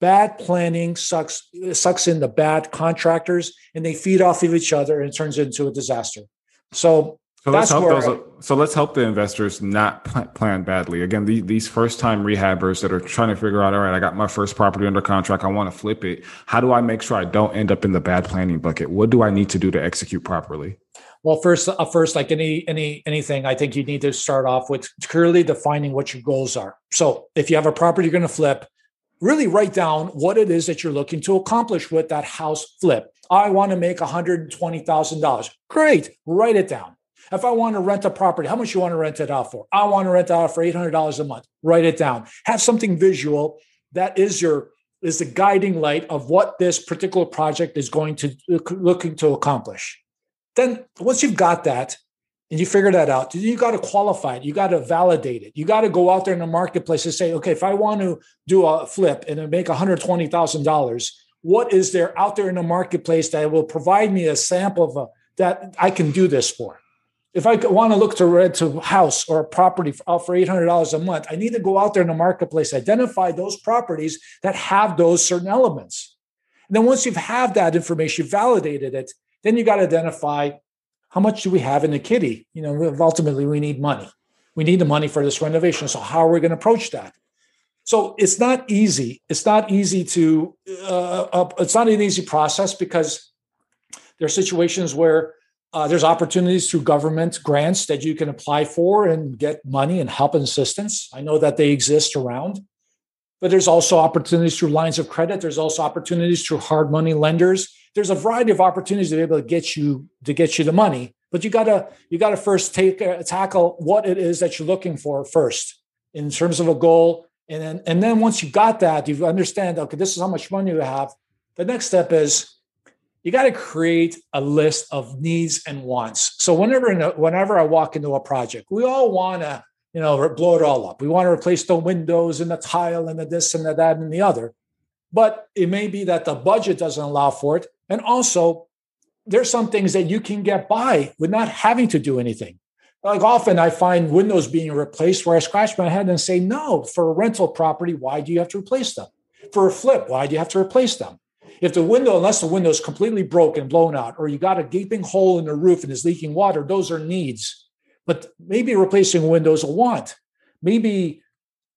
bad planning sucks sucks in the bad contractors and they feed off of each other and it turns into a disaster. So so let's help those. I, so let's help the investors not plan badly. Again, the, these first time rehabbers that are trying to figure out, all right, I got my first property under contract. I want to flip it. How do I make sure I don't end up in the bad planning bucket? What do I need to do to execute properly? Well, first, uh, first, like any any anything, I think you need to start off with clearly defining what your goals are. So, if you have a property you're going to flip, really write down what it is that you're looking to accomplish with that house flip. I want to make $120,000. Great, write it down. If I want to rent a property, how much you want to rent it out for? I want to rent out for $800 a month. Write it down. Have something visual that is your is the guiding light of what this particular project is going to looking to accomplish. Then once you've got that and you figure that out, you got to qualify it. You got to validate it. You got to go out there in the marketplace and say, okay, if I want to do a flip and make $120,000, what is there out there in the marketplace that will provide me a sample of a, that I can do this for? If I want to look to rent a house or a property uh, for, for $800 a month, I need to go out there in the marketplace, identify those properties that have those certain elements. And then once you've have that information, you validated it, then you got to identify how much do we have in the kitty? You know, ultimately we need money. We need the money for this renovation. So how are we going to approach that? So it's not easy. It's not easy to. Uh, it's not an easy process because there are situations where uh, there's opportunities through government grants that you can apply for and get money and help and assistance. I know that they exist around, but there's also opportunities through lines of credit. There's also opportunities through hard money lenders there's a variety of opportunities to be able to get you to get you the money but you gotta you gotta first take uh, tackle what it is that you're looking for first in terms of a goal. And then and then once you got that you understand okay this is how much money you have. The next step is you got to create a list of needs and wants. So whenever a, whenever i walk into a project we all want to you know blow it all up. We want to replace the windows and the tile and the this and the that and the other. But it may be that the budget doesn't allow for it and also, there's some things that you can get by with not having to do anything. Like often I find windows being replaced where I scratch my head and say, no, for a rental property, why do you have to replace them? For a flip, why do you have to replace them? If the window, unless the window is completely broken, blown out, or you got a gaping hole in the roof and is leaking water, those are needs. But maybe replacing windows a want. Maybe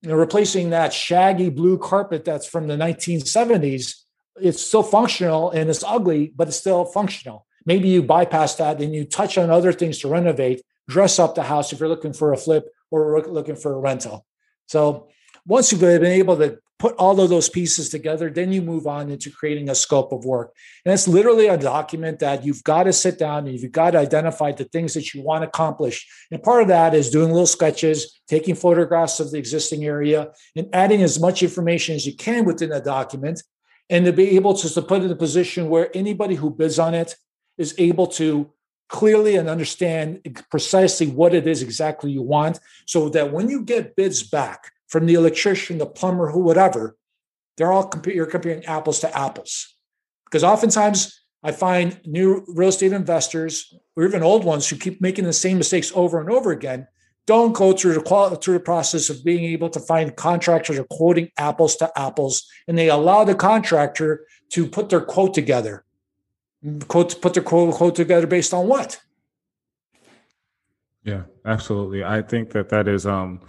you know, replacing that shaggy blue carpet that's from the 1970s it's still functional and it's ugly, but it's still functional. Maybe you bypass that and you touch on other things to renovate, dress up the house if you're looking for a flip or looking for a rental. So once you've been able to put all of those pieces together, then you move on into creating a scope of work. And it's literally a document that you've got to sit down and you've got to identify the things that you want to accomplish. And part of that is doing little sketches, taking photographs of the existing area, and adding as much information as you can within the document. And to be able to, to put in a position where anybody who bids on it is able to clearly and understand precisely what it is exactly you want so that when you get bids back from the electrician, the plumber, who, whatever, they're all you're comparing apples to apples. Because oftentimes I find new real estate investors or even old ones who keep making the same mistakes over and over again don't go through the quality, through the process of being able to find contractors are quoting apples to apples, and they allow the contractor to put their quote together. Quote put their quote, quote together based on what? Yeah, absolutely. I think that that is um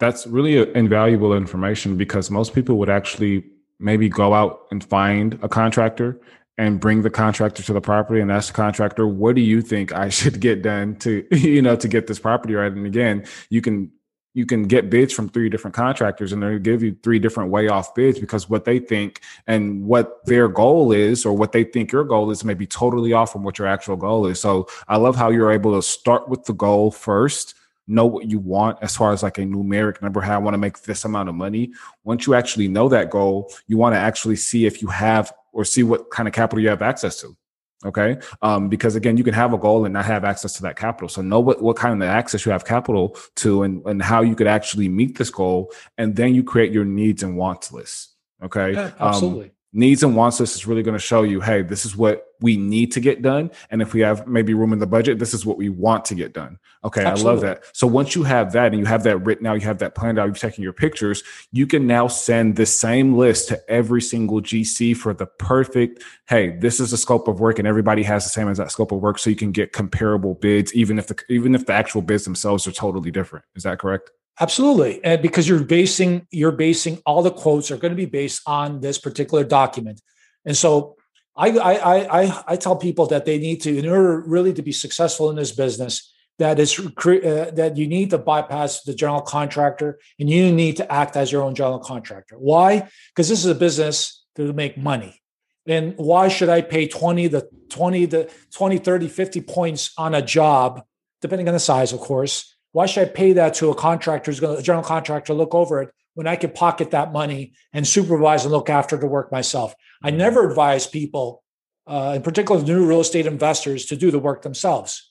that's really invaluable information because most people would actually maybe go out and find a contractor and bring the contractor to the property and ask the contractor, what do you think I should get done to, you know, to get this property right? And again, you can you can get bids from three different contractors and they'll give you three different way off bids because what they think and what their goal is or what they think your goal is may be totally off from what your actual goal is. So I love how you're able to start with the goal first know what you want as far as like a numeric number how i want to make this amount of money once you actually know that goal you want to actually see if you have or see what kind of capital you have access to okay? Um, because again you can have a goal and not have access to that capital. So know what, what kind of access you have capital to and, and how you could actually meet this goal and then you create your needs and wants list okay? Yeah, absolutely. um, needs and wants list is really going to show you hey this is what we need to get done. And if we have maybe room in the budget this is what we want to get done. Okay Absolutely. i love that. So once you have that and you have that written out you have that planned out you're taking your pictures you can now send the same list to every single gc for the perfect hey this is the scope of work and everybody has the same as that scope of work so you can get comparable bids even if the even if the actual bids themselves are totally different. Is that correct? Absolutely, and because you're basing you're basing all the quotes are going to be based on this particular document, and so I I I I tell people that they need to in order really to be successful in this business that is uh, that you need to bypass the general contractor and you need to act as your own general contractor. Why? Because this is a business to make money. And why should I pay 20 to 20 to 20, 30, 50 points on a job, depending on the size, of course, why should I pay that to a contractor who's going to, a general contractor, look over it when I could pocket that money and supervise and look after the work myself? I never advise people, uh, in particular new real estate investors, to do the work themselves.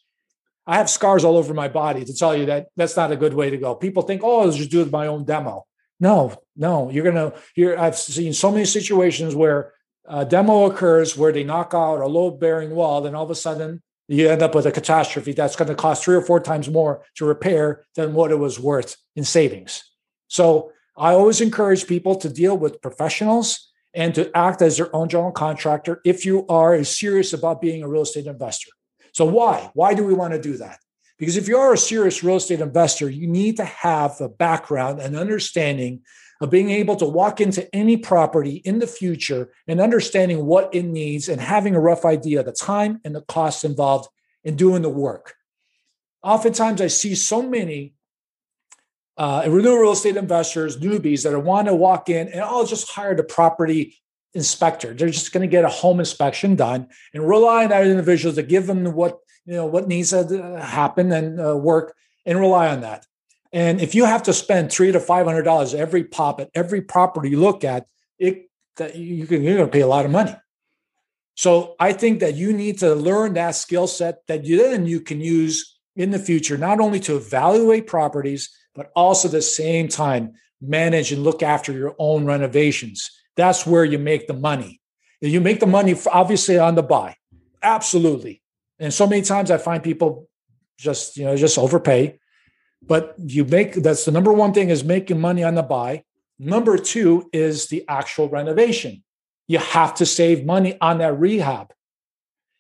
I have scars all over my body to tell you that that's not a good way to go. People think, oh, I'll just do my own demo. No, no, you're gonna. Here, I've seen so many situations where a demo occurs where they knock out a load-bearing wall, then all of a sudden you end up with a catastrophe that's going to cost three or four times more to repair than what it was worth in savings. So I always encourage people to deal with professionals and to act as their own general contractor if you are serious about being a real estate investor. So why? Why do we want to do that? Because if you are a serious real estate investor, you need to have a background and understanding of being able to walk into any property in the future and understanding what it needs and having a rough idea of the time and the costs involved in doing the work. Oftentimes, I see so many uh, real estate investors, newbies that want to walk in and I'll just hire the property inspector. They're just going to get a home inspection done and rely on that individual to give them what you know what needs to happen and uh, work and rely on that. And if you have to spend three to five hundred dollars every pop at every property you look at, it that you can you're going to pay a lot of money. So I think that you need to learn that skill set that you then you can use in the future, not only to evaluate properties, but also at the same time manage and look after your own renovations. That's where you make the money. You make the money obviously on the buy, absolutely. And so many times I find people just you know just overpay but you make that's the number one thing is making money on the buy. Number two is the actual renovation. You have to save money on that rehab.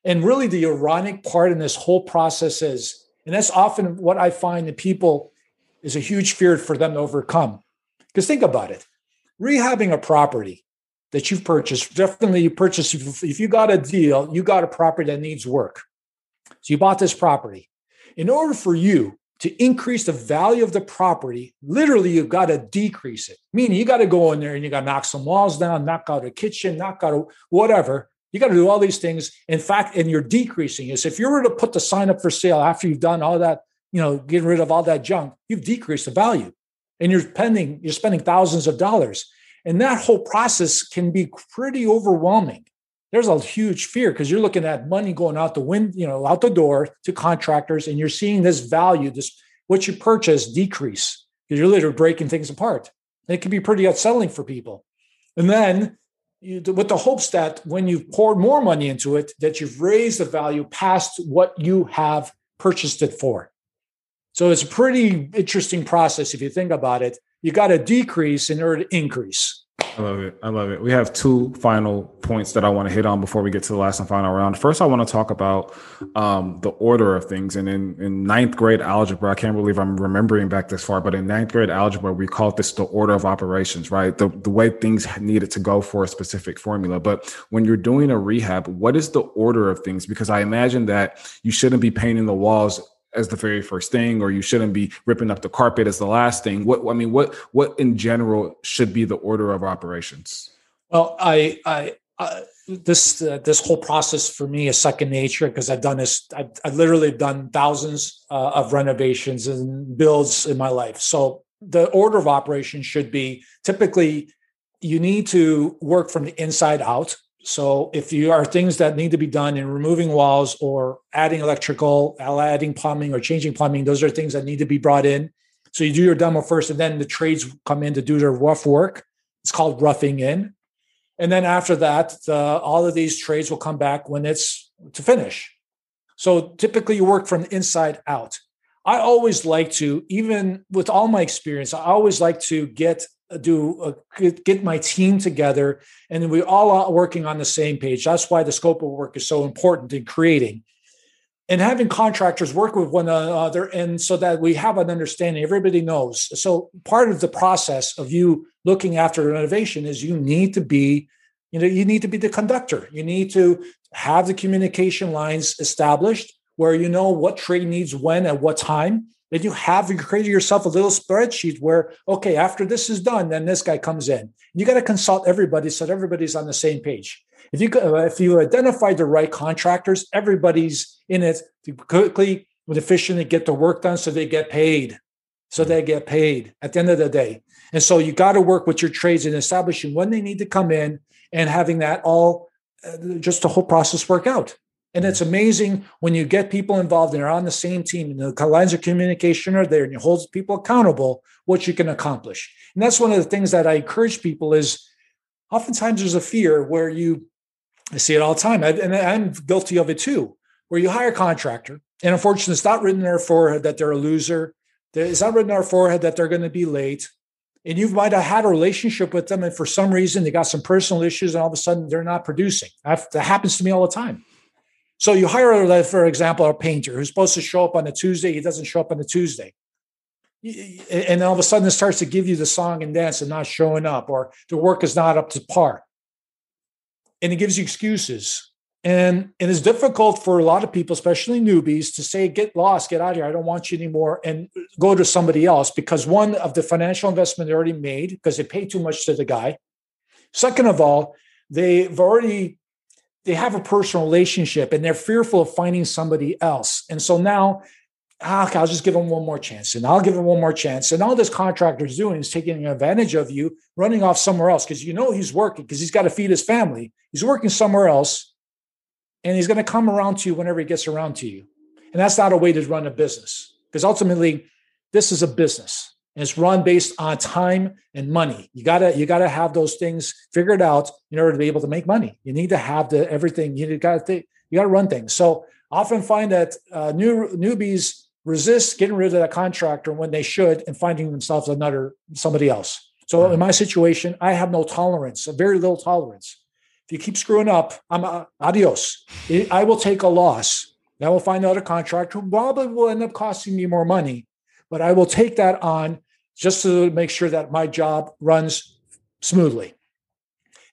And really, the ironic part in this whole process is, and that's often what I find that people is a huge fear for them to overcome. Because think about it rehabbing a property that you've purchased, definitely you purchased, if you got a deal, you got a property that needs work. So you bought this property. In order for you to increase the value of the property, literally you've got to decrease it. Meaning you got to go in there and you got to knock some walls down, knock out a kitchen, knock out a whatever. You got to do all these things. In fact, and you're decreasing. So if you were to put the sign up for sale after you've done all that, you know, getting rid of all that junk, you've decreased the value. And you're spending, you're spending thousands of dollars. And that whole process can be pretty overwhelming. There's a huge fear because you're looking at money going out the wind, you know, out the door to contractors, and you're seeing this value, this what you purchase decrease because you're literally breaking things apart. And it can be pretty unsettling for people. And then you, with the hopes that when you've poured more money into it, that you've raised the value past what you have purchased it for. So it's a pretty interesting process if you think about it. You got to decrease in order to increase. I love it. I love it. We have two final points that I want to hit on before we get to the last and final round. First, I want to talk about um, the order of things. And in, in ninth grade algebra, I can't believe I'm remembering back this far, but in ninth grade algebra, we called this the order of operations, right? The, the way things needed to go for a specific formula. But when you're doing a rehab, what is the order of things? Because I imagine that you shouldn't be painting the walls as the very first thing or you shouldn't be ripping up the carpet as the last thing what i mean what what in general should be the order of operations well i i, I this uh, this whole process for me is second nature because I've done this. I've, I've literally done thousands uh, of renovations and builds in my life. So the order of operations should be typically you need to work from the inside out. So if you are things that need to be done in removing walls or adding electrical, adding plumbing or changing plumbing, those are things that need to be brought in. So you do your demo first, and then the trades come in to do their rough work. It's called roughing in. And then after that, the, all of these trades will come back when it's to finish. So typically you work from the inside out. I always like to, even with all my experience, I always like to get do uh, get my team together and we all are working on the same page. That's why the scope of work is so important in creating. And having contractors work with one another and so that we have an understanding everybody knows. So part of the process of you looking after innovation is you need to be you know you need to be the conductor. You need to have the communication lines established where you know what trade needs when at what time then you have you created yourself a little spreadsheet where, okay, after this is done, then this guy comes in. You got to consult everybody so that everybody's on the same page. If you if you identify the right contractors, everybody's in it to quickly and efficiently get the work done so they get paid. So they get paid at the end of the day. And so you got to work with your trades in establishing when they need to come in and having that all uh, just the whole process work out. And it's amazing when you get people involved and they're on the same team and the lines of communication are there and you hold people accountable, what you can accomplish. And that's one of the things that I encourage people is oftentimes there's a fear where you, I see it all the time, and I'm guilty of it too, where you hire a contractor and unfortunately it's not written in their forehead that they're a loser. It's not written in their forehead that they're going to be late. And you might have had a relationship with them, and for some reason they got some personal issues, and all of a sudden they're not producing. That happens to me all the time. So you hire, for example, a painter who's supposed to show up on a Tuesday. He doesn't show up on a Tuesday. And all of a sudden it starts to give you the song and dance and not showing up, or the work is not up to par. And it gives you excuses. And it is difficult for a lot of people, especially newbies, to say, get lost, get out of here. I don't want you anymore, and go to somebody else because one of the financial investment they already made because they paid too much to the guy. Second of all, they've already they have a personal relationship and they're fearful of finding somebody else. And so now, ah, okay, I'll just give them one more chance and I'll give them one more chance. And all this contractor is doing is taking advantage of you, running off somewhere else because you know he's working because he's got to feed his family. He's working somewhere else and he's going to come around to you whenever he gets around to you. And that's not a way to run a business because ultimately, this is a business and it's run based on time and money. You gotta you gotta have those things figured out in order to be able to make money. You need to have the everything. You got to you got to run things. So often find that uh, new newbies resist getting rid of that contractor when they should and finding themselves another somebody else. So in my situation, I have no tolerance, very little tolerance. If you keep screwing up, I'm uh, adios. I will take a loss. I will find another contractor who probably will end up costing me more money but I will take that on just to make sure that my job runs smoothly.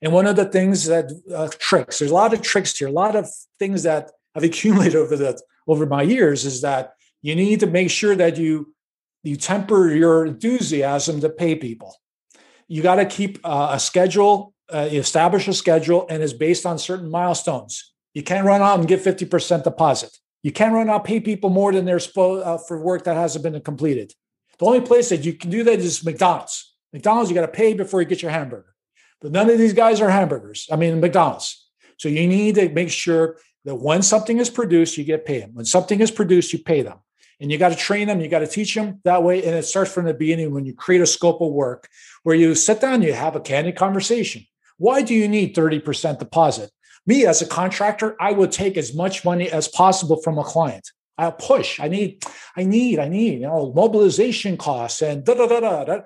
And one of the things that uh, tricks, there's a lot of tricks here, a lot of things that I've accumulated over the over my years is that you need to make sure that you you temper your enthusiasm to pay people. You got to keep uh, a schedule, uh, establish a schedule, and is based on certain milestones. You can't run out and get 50% deposit. You can't run out pay people more than they're supposed uh, for work that hasn't been completed. The only place that you can do that is McDonald's. McDonald's, you got to pay before you get your hamburger. But none of these guys are hamburgers. I mean, McDonald's. So you need to make sure that when something is produced, you get paid. When something is produced, you pay them. And you got to train them, you got to teach them that way. And it starts from the beginning when you create a scope of work where you sit down, you have a candid conversation. Why do you need 30% deposit? Me as a contractor, I would take as much money as possible from a client. I'll push. I need, I need, I need, you know, mobilization costs and da da da da. da.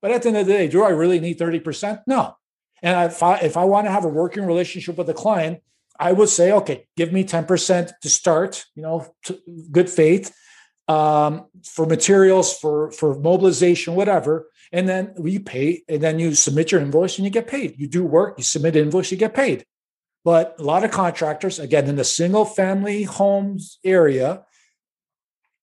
But at the end of the day, do I really need 30%? No. And if I, if I want to have a working relationship with a client, I would say, okay, give me 10% to start, you know, good faith um, for materials, for, for mobilization, whatever. And then we pay, and then you submit your invoice and you get paid. You do work, you submit invoice, you get paid. But a lot of contractors, again, in the single family homes area,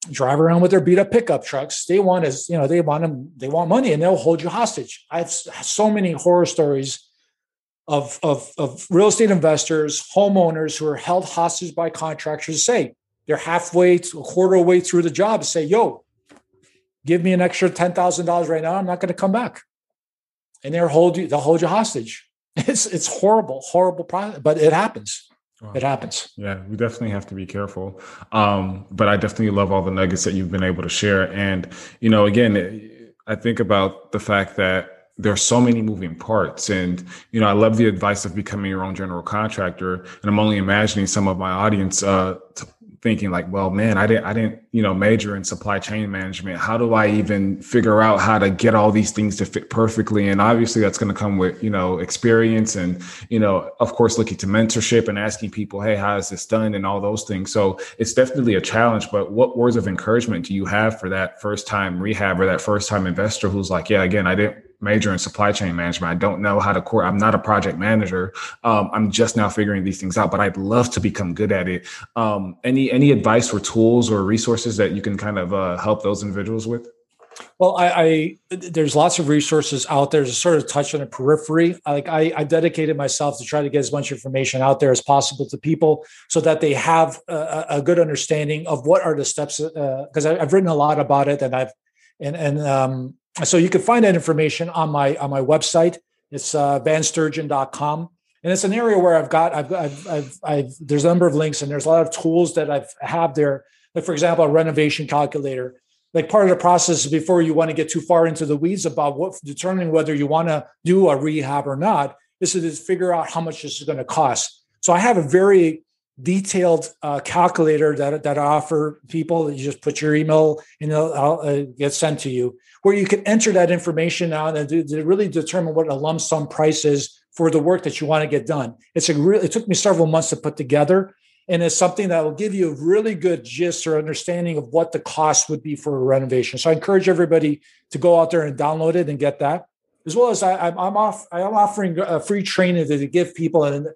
drive around with their beat up pickup trucks. They want is, you know, they want them, they want money and they'll hold you hostage. I have so many horror stories of, of, of real estate investors, homeowners who are held hostage by contractors say they're halfway to a quarter way through the job say, yo, give me an extra $10,000 right now. I'm not going to come back. And they'll hold you, they'll hold you hostage. It's, it's horrible, horrible, but it happens. It happens. Yeah, we definitely have to be careful. Um, but I definitely love all the nuggets that you've been able to share. And, you know, again, I think about the fact that there are so many moving parts. And, you know, I love the advice of becoming your own general contractor. And I'm only imagining some of my audience uh, t- thinking like, well, man, I didn't, I didn't, you know, major in supply chain management. How do I even figure out how to get all these things to fit perfectly? And obviously that's going to come with, you know, experience and, you know, of course, looking to mentorship and asking people, Hey, how is this done? And all those things. So it's definitely a challenge, but what words of encouragement do you have for that first time rehab or that first time investor who's like, yeah, again, I didn't major in supply chain management. I don't know how to core. I'm not a project manager. Um, I'm just now figuring these things out, but I'd love to become good at it. Um, any any advice or tools or resources that you can kind of uh, help those individuals with? Well, I, I, there's lots of resources out there to sort of touch on the periphery. Like I, I dedicated myself to try to get as much information out there as possible to people, so that they have a, a good understanding of what are the steps. Because uh, I've written a lot about it, and I've and and um, so you can find that information on my on my website. It's uh, vansturgeon.com. And it's an area where I've got I've, I've I've I've there's a number of links and there's a lot of tools that I've have there. Like for example, a renovation calculator. Like part of the process before you want to get too far into the weeds about what determining whether you want to do a rehab or not is to figure out how much this is going to cost. So I have a very detailed uh, calculator that, that I offer people. that You just put your email and it'll, uh, get sent to you, where you can enter that information out and to, to, really determine what a lump sum price is for the work that you want to get done. It's a really, it took me several months to put together. And it's something that will give you a really good gist or understanding of what the cost would be for a renovation. So I encourage everybody to go out there and download it and get that as well as I, am off. I am offering a free training to give people an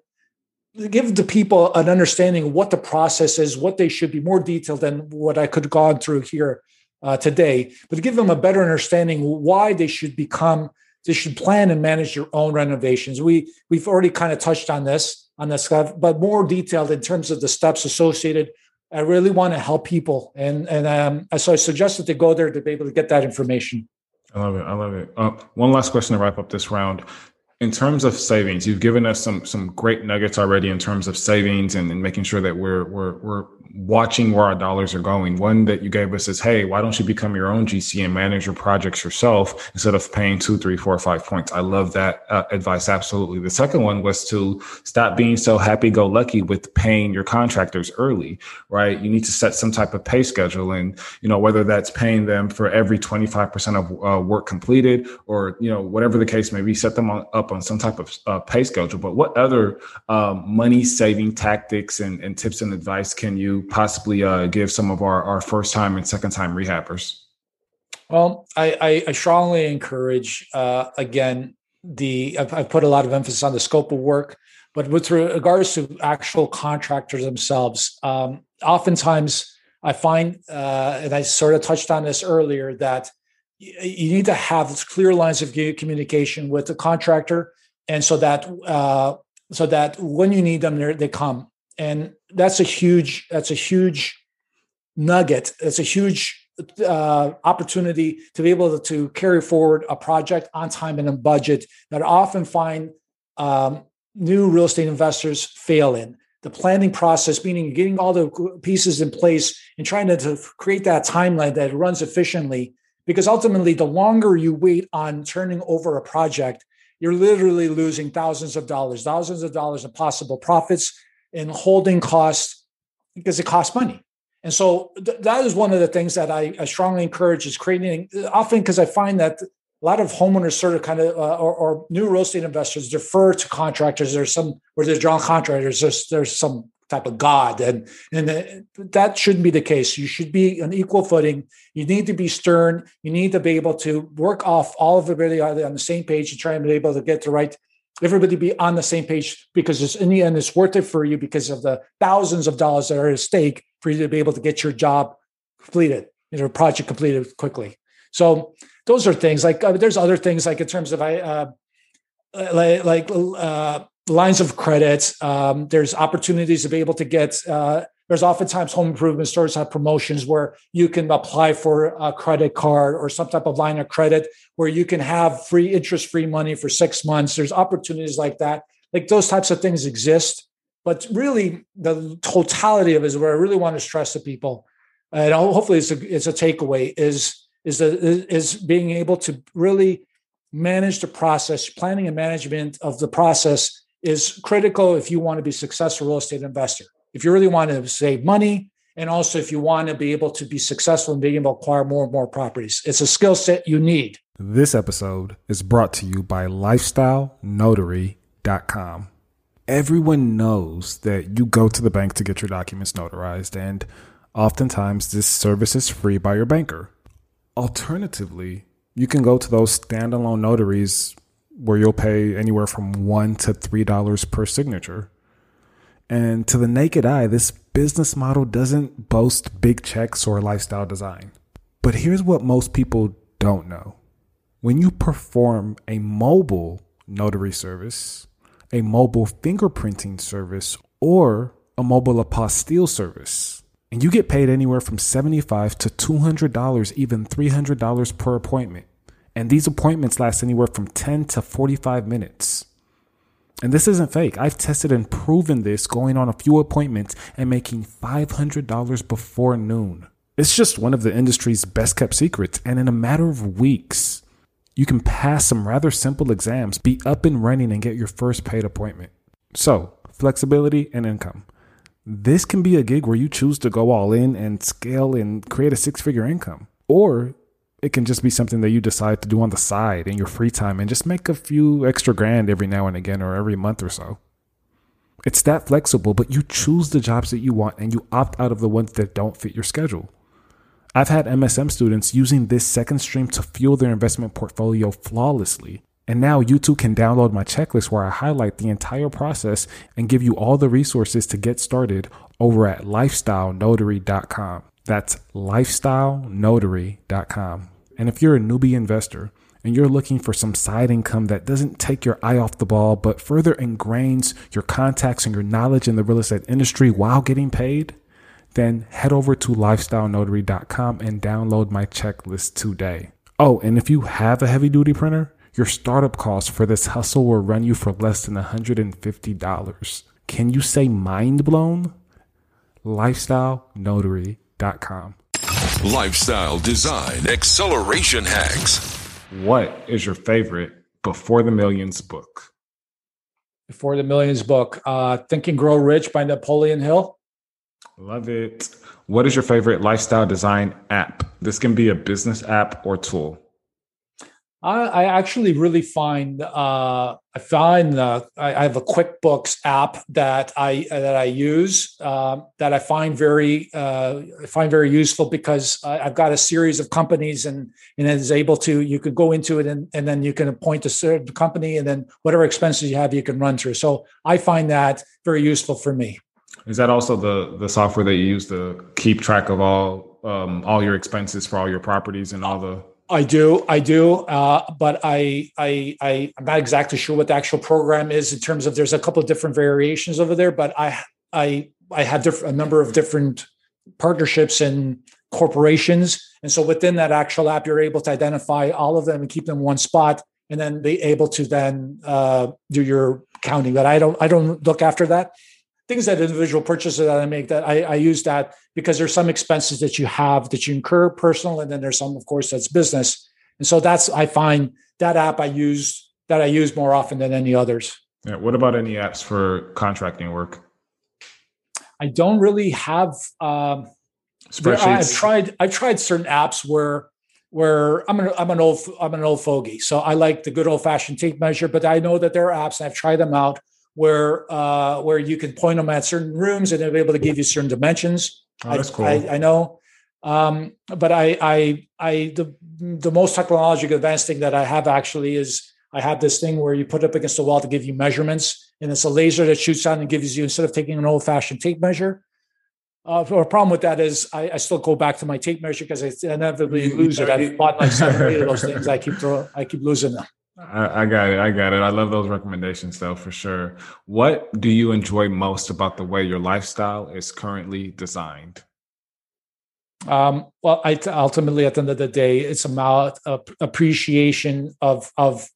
give the people an understanding what the process is, what they should be more detailed than what I could have gone through here uh, today, but give them a better understanding why they should become, they should plan and manage their own renovations. We we've already kind of touched on this on this but more detailed in terms of the steps associated. I really want to help people, and and um, so I suggest that they go there to be able to get that information. I love it. I love it. Uh, one last question to wrap up this round in terms of savings, you've given us some some great nuggets already in terms of savings and, and making sure that we're we're we're watching where our dollars are going. One that you gave us is, hey, why don't you become your own GC and manage your projects yourself instead of paying two, three, four, five points? I love that uh, advice. Absolutely. The second one was to stop being so happy go lucky with paying your contractors early, right? You need to set some type of pay schedule and, you know, whether that's paying them for every 25% of uh, work completed or, you know, whatever the case may be, set them on, up on some type of uh, pay schedule. But what other um, money saving tactics and, and tips and advice can you possibly uh, give some of our, our first time and second time rehabbers? Well, I, I, strongly encourage, uh, again, the I've, I've, put a lot of emphasis on the scope of work, but with regards to actual contractors themselves, um, oftentimes I find, uh, and I sort of touched on this earlier, that you need to have clear lines of communication with the contractor, and so that uh, so that when you need them, they come, and that's a huge that's a huge nugget. It's a huge uh, opportunity to be able to, carry forward a project on time and in budget that I often find um, new real estate investors fail in. The planning process, meaning getting all the pieces in place and trying to, to create that timeline that runs efficiently. Because ultimately, the longer you wait on turning over a project, you're literally losing thousands of dollars, thousands of dollars in possible profits and holding costs because it costs money. And so th- that is one of the things that I, I strongly encourage is creating often because I find that a lot of homeowners sort of kind of uh, or, or, new real estate investors defer to contractors. There's some where there's John contractors. There's there's some type of god, and and that shouldn't be the case. You should be on equal footing. You need to be stern. You need to be able to work off all of everybody on the same page and try and be able to get the right everybody be on the same page because it's in the end it's worth it for you because of the thousands of dollars that are at stake for you to be able to get your job completed, you know, project completed quickly. So those are things like uh, there's other things like in terms of I uh, like, like uh, lines of credit. Um, there's opportunities to be able to get. There's oftentimes home improvement stores have promotions where you can apply for a credit card or some type of line of credit where you can have free interest free money for six months. There's opportunities like that. Like those types of things exist. But really, the totality of it is where I really want to stress to people, and hopefully it's a, it's a takeaway is is the, is being able to really manage the process. Planning and management of the process is critical if you want to be a successful real estate investor. If you really want to save money, and also if you want to be able to be successful in being able to acquire more and more properties, it's a skill set you need. This episode is brought to you by LifestyleNotary.com everyone knows that you go to the bank to get your documents notarized, and oftentimes this service is free by your banker. Alternatively, you can go to those standalone notaries where you'll pay anywhere from one to three dollars per signature. And to the naked eye, this business model doesn't boast big checks or lifestyle design. But here's what most people don't know when you perform a mobile notary service, a mobile fingerprinting service or a mobile apostille service. And you get paid anywhere from 75 to $200, even $300 per appointment. And these appointments last anywhere from 10 to 45 minutes. And this isn't fake. I've tested and proven this going on a few appointments and making $500 before noon. It's just one of the industry's best kept secrets. And in a matter of weeks, you can pass some rather simple exams, be up and running, and get your first paid appointment. So, flexibility and income. This can be a gig where you choose to go all in and scale and create a six figure income. Or it can just be something that you decide to do on the side in your free time and just make a few extra grand every now and again or every month or so. It's that flexible, but you choose the jobs that you want and you opt out of the ones that don't fit your schedule. I've had MSM students using this second stream to fuel their investment portfolio flawlessly. And now you too can download my checklist where I highlight the entire process and give you all the resources to get started over at lifestylenotary.com. That's lifestylenotary.com. And if you're a newbie investor and you're looking for some side income that doesn't take your eye off the ball, but further ingrains your contacts and your knowledge in the real estate industry while getting paid, then head over to lifestylenotary.com and download my checklist today. Oh, and if you have a heavy duty printer, your startup cost for this hustle will run you for less than $150. Can you say mind blown? lifestylenotary.com. Lifestyle design acceleration hacks. What is your favorite Before the Millions book? Before the Millions book, uh, Think and Grow Rich by Napoleon Hill. Love it. What is your favorite lifestyle design app? This can be a business app or tool. I, I actually really find uh, I find uh, I, I, have a QuickBooks app that I that I use uh, that I find very uh, I find very useful because I, have got a series of companies and and it is able to you could go into it and, and then you can appoint a certain company and then whatever expenses you have you can run through. So I find that very useful for me. Is that also the the software that you use to keep track of all um, all your expenses for all your properties and all the I do, I do, uh, but I, I, I, am not exactly sure what the actual program is in terms of. There's a couple of different variations over there, but I, I, I have diff- a number of different partnerships and corporations, and so within that actual app, you're able to identify all of them and keep them in one spot, and then be able to then uh, do your counting. But I don't, I don't look after that things that individual purchases that I make that I, I, use that because there's some expenses that you have that you incur personal, and then there's some, of course, that's business. And so that's I find that app I use that I use more often than any others. Yeah. What about any apps for contracting work? I don't really have. Um, Spreadsheets. I've tried. I've tried certain apps where where I'm an I'm an old I'm an old fogey, so I like the good old fashioned tape measure. But I know that there are apps, and I've tried them out where uh, where you can point them at certain rooms and they'll be able to give you certain dimensions. Oh, that's I, cool. I, I know, um, but I I I the the most technologically advanced thing that I have actually is I have this thing where you put it up against the wall to give you measurements, and it's a laser that shoots out and gives you instead of taking an old fashioned tape measure. Uh, a problem with that is I, I, still go back to my tape measure because I inevitably lose it. I've bought like seven eight of those things. I keep throwing, I keep losing them. I, I, got it. I got it. I love those recommendations, though, for sure. What do you enjoy most about the way your lifestyle is currently designed? Um, well, I ultimately, at the end of the day, it's about uh, appreciation of of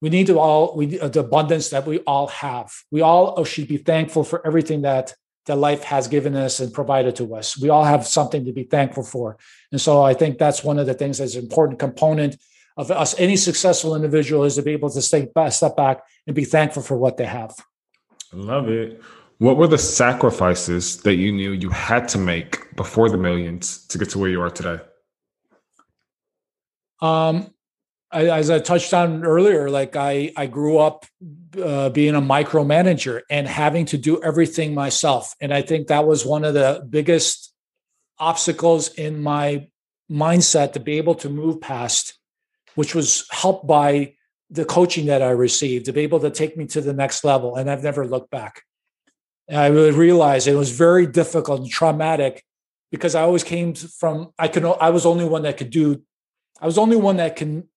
we need to all we uh, the abundance that we all have. We all should be thankful for everything that that life has given us and provided to us. We all have something to be thankful for, and so I think that's one of the things that's an important component of us, any successful individual is to be able to step back, step back and be thankful for what they have. Love it. What were the sacrifices that you knew you had to make before the millions to get to where you are today? Um, I, as I touched on earlier, like I, I grew up uh, being a micromanager and having to do everything myself. And I think that was one of the biggest obstacles in my mindset to be able to move past which was helped by the coaching that I received to be able to take me to the next level. And I've never looked back. And I really realized it was very difficult and traumatic because I always came from, I could, I was only one that could do, I was only one that can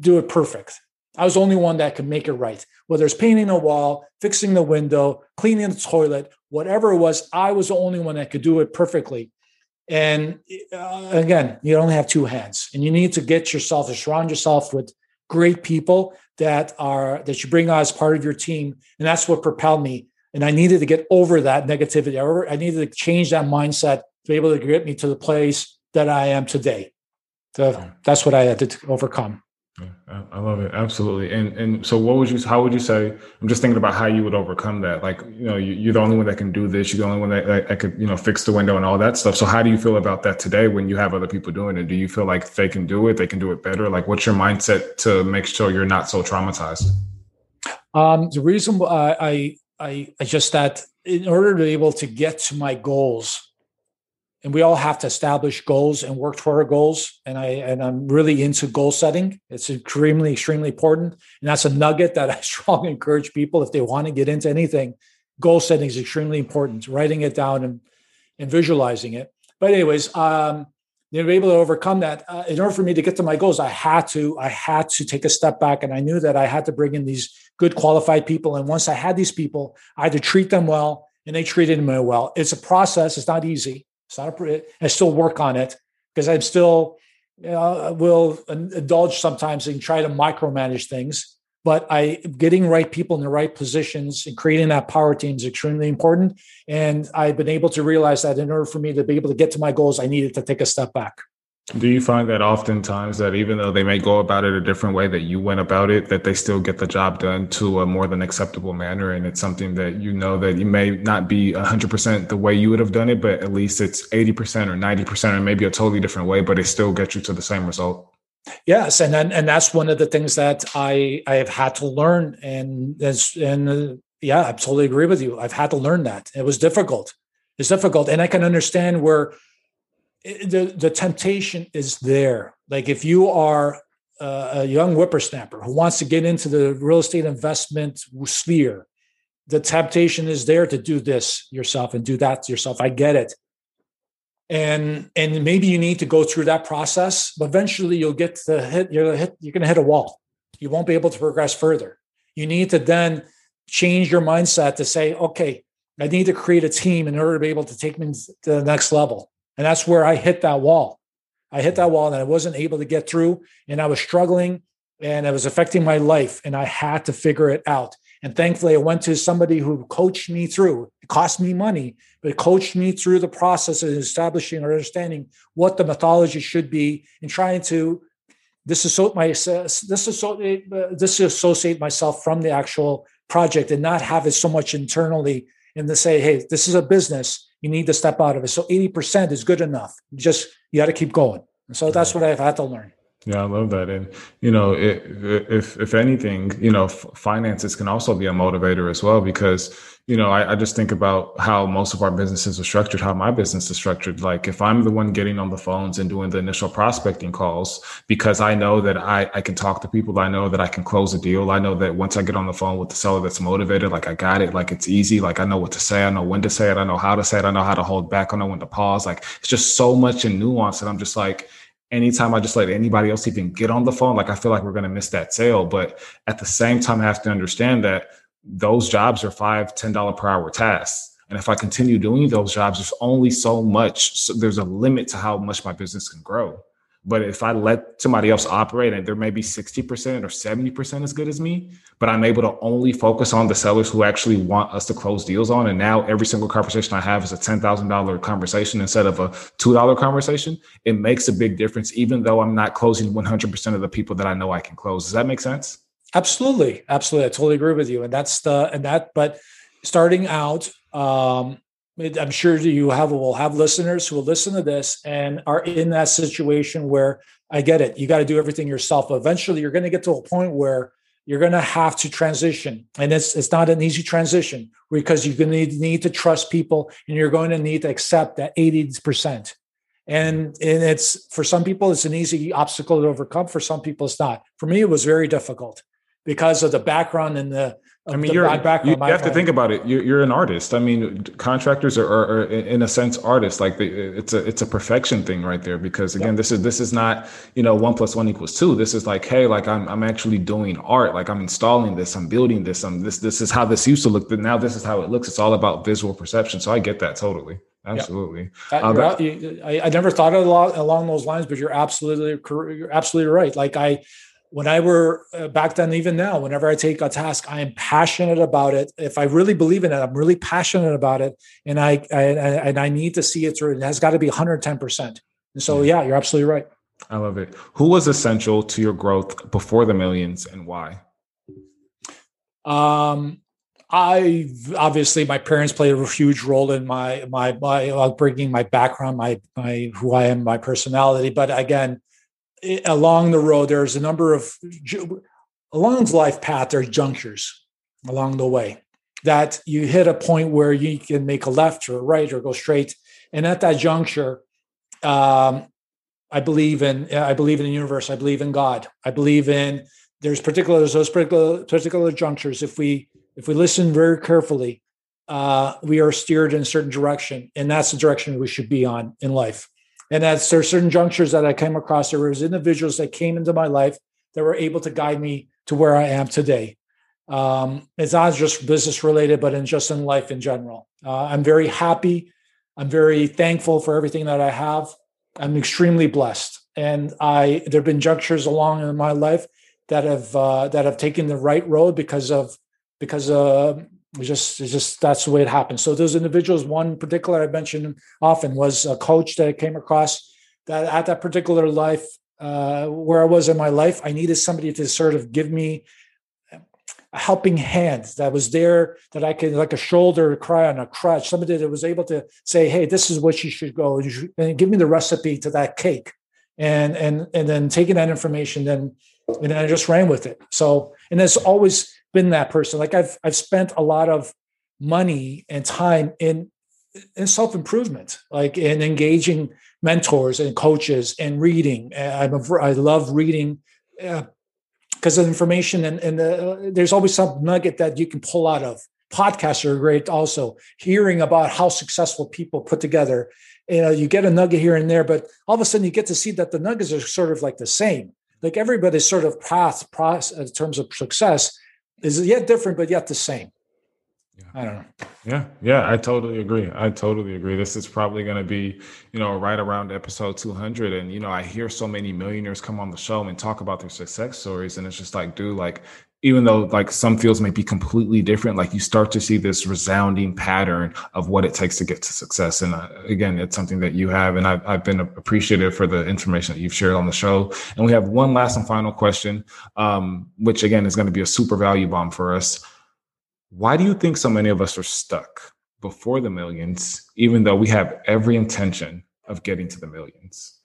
do it perfect. I was only one that could make it right. Whether it's painting a wall, fixing the window, cleaning the toilet, whatever it was, I was the only one that could do it perfectly. And uh, again, you only have two hands, and you need to get yourself to surround yourself with great people that are that you bring on as part of your team, and that's what propelled me. And I needed to get over that negativity. I needed to change that mindset to be able to get me to the place that I am today. So that's what I had to overcome. I love it. Absolutely. And and so what would you how would you say I'm just thinking about how you would overcome that. Like, you know, you, are the only one that can do this. You're the only one that, that, that, could, you know, fix the window and all that stuff. So how do you feel about that today when you have other people doing it? Do you feel like they can do it? They can do it better? Like what's your mindset to make sure you're not so traumatized? Um, the reason I, I, I just that in order to be able to get to my goals, and we all have to establish goals and work toward our goals. And i and i'm really into goal setting. It's extremely extremely important. And that's a nugget that i strongly encourage people if they want to get into anything goal setting is extremely important. Writing it down and and visualizing it. But anyways um you know, able to overcome that. Uh, in order for me to get to my goals i had to i had to take a step back. And i knew that i had to bring in these good qualified people. And once i had these people i had to treat them well and they treated me well. It's a process. It's not easy it's not a, I still work on it because I'm still will indulge sometimes and try to micromanage things. But I getting right people in the right positions and creating that power team is extremely important. And I've been able to realize that in order for me to be able to get to my goals, I needed to take a step back. Do you find that oftentimes that even though they may go about it a different way that you went about it, that they still get the job done to a more than acceptable manner? And it's something that you know that you may not be 100% the way you would have done it, but at least it's 80% or 90% or maybe a totally different way, but it still gets you to the same result? Yes, and and that's one of the things that I I have had to learn, and as and uh, yeah, I totally agree with you. I've had to learn that it was difficult. It's difficult, and I can understand where the the temptation is there. Like if you are a young whippersnapper who wants to get into the real estate investment sphere, the temptation is there to do this yourself and do that yourself. I get it and and maybe you need to go through that process but eventually you'll get to hit you're gonna hit you're gonna hit a wall you won't be able to progress further you need to then change your mindset to say okay i need to create a team in order to be able to take me to the next level and that's where i hit that wall i hit that mm. wall and i wasn't able to get through and i was struggling and it was affecting my life and i had to figure it out and thankfully, I went to somebody who coached me through. It cost me money, but it coached me through the process of establishing or understanding what the mythology should be and trying to disassociate, my, disassociate, disassociate myself from the actual project and not have it so much internally and to say, hey, this is a business. You need to step out of it. So 80% is good enough. Just, you got to keep going. And so that's what I've had to learn. Yeah, I love that. And you know, if if anything, you know, finances can also be a motivator as well because you know, I, I, just think about how most of our businesses are structured, how my business is structured. Like if I'm the one getting on the phones and doing the initial prospecting calls, because I know that I, I can talk to people, I know that I can close a deal. I know that once I get on the phone with the seller that's motivated, like I got it, like it's easy, like I know what to say, I know when to say it, I know how to say it, I know how to hold back, I know when to pause. Like it's just so much in nuance that I'm just like, anytime I just let anybody else even get on the phone, like I feel like we're going to miss that sale. But at the same time, I have to understand that those jobs are five, ten dollar per hour tasks. And if I continue doing those jobs, there's only so much. So there's a limit to how much my business can grow. But if I let somebody else operate and there may be 60% or 70% as good as me, but I'm able to only focus on the sellers who actually want us to close deals on. And now every single conversation I have is a $10,000 conversation instead of a $2 conversation. It makes a big difference, even though I'm not closing 100% of the people that I know I can close. Does that make sense? Absolutely. Absolutely. I totally agree with you. And that's the, and that, but starting out, um, I'm sure you have will have listeners who will listen to this and are in that situation where I get it. You got to do everything yourself. Eventually, you're going to get to a point where you're going to have to transition, and it's it's not an easy transition because you're going to need, need to trust people, and you're going to need to accept that 80 percent. And and it's for some people it's an easy obstacle to overcome. For some people, it's not. For me, it was very difficult because of the background and the I mean, you're you, you have to think about it. You're, you're an artist. I mean, contractors are, are, are in a sense artists. Like it's a it's a perfection thing right there. Because again, this is this is not you know one plus one equals two. This is like, hey, like I'm I'm actually doing art. Like I'm installing this. I'm building this. I'm this this is how this used to look. But now this is how it looks. It's all about visual perception. So I get that totally. Absolutely. Uh, I, I never thought of it along those lines, but you're absolutely you're absolutely right. Like I when I were uh, back then, even now, whenever I take a task, I am passionate about it. If I really believe in it, I'm really passionate about it, and I, I and I need to see it through. It has got to be 110. percent And so, yeah, you're absolutely right. I love it. Who was essential to your growth before the millions, and why? Um, I obviously my parents played a huge role in my my my uh, bringing my background, my my who I am, my personality. But again, along the road, there's a number of along life path. There's junctures along the way that you hit a point where you can make a left or a right or go straight. And at that juncture, um, I believe in I believe in the universe. I believe in God. I believe in there's particular those particular particular junctures. If we if we listen very carefully, uh, we are steered in a certain direction, and that's the direction we should be on in life. And are certain junctures that I came across, there was individuals that came into my life that were able to guide me to where I am today. Um, it's not just business related, but in just in life in general. Uh, I'm very happy. I'm very thankful for everything that I have. I'm extremely blessed, and I there have been junctures along in my life that have uh, that have taken the right road because of because uh, just it's just that's the way it happens. So those individuals, one particular I mentioned often was a coach that I came across that at that particular life uh, where I was in my life, I needed somebody to sort of give me a helping hand that was there that I could like a shoulder to cry on a crutch, somebody that was able to say, "Hey, this is what you should go," and give me the recipe to that cake and and and then taking that information, then and then I just ran with it. So and it's always been that person. Like I've I've spent a lot of money and time in in self improvement, like in engaging mentors and coaches and reading. I'm a, I love reading. Uh, because of information and, and the, uh, there's always some nugget that you can pull out of podcasts are great also hearing about how successful people put together you know you get a nugget here and there but all of a sudden you get to see that the nuggets are sort of like the same like everybody's sort of path process in terms of success is it yet different but yet the same I don't know. Yeah, yeah, I totally agree. I totally agree. This is probably going to be, you know, right around episode 200. And, you know, I hear so many millionaires come on the show and talk about their success stories. And it's just like, dude, like, even though like some fields may be completely different, like you start to see this resounding pattern of what it takes to get to success. And uh, again, it's something that you have. And I've, I've been appreciative for the information that you've shared on the show. And we have one last and final question, um, which again is going to be a super value bomb for us. Why do you think so many of us are stuck before the millions, even though we have every intention of getting to the millions?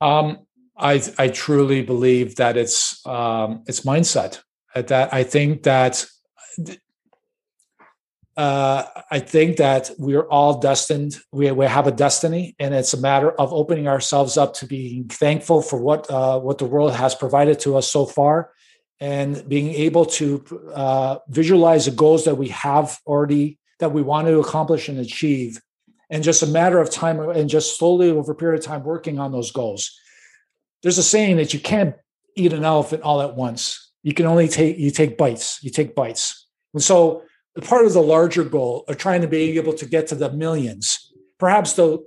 Um, I I truly believe that it's um, it's mindset. That I think that uh, I think that we're all destined. We, we have a destiny, and it's a matter of opening ourselves up to being thankful for what uh, what the world has provided to us so far, and being able to uh, visualize the goals that we have already that we want to accomplish and achieve and just a matter of time and just slowly over a period of time working on those goals there's a saying that you can't eat an elephant all at once. You can only take you take bites you take bites. And so part of the larger goal of trying to be able to get to the millions perhaps though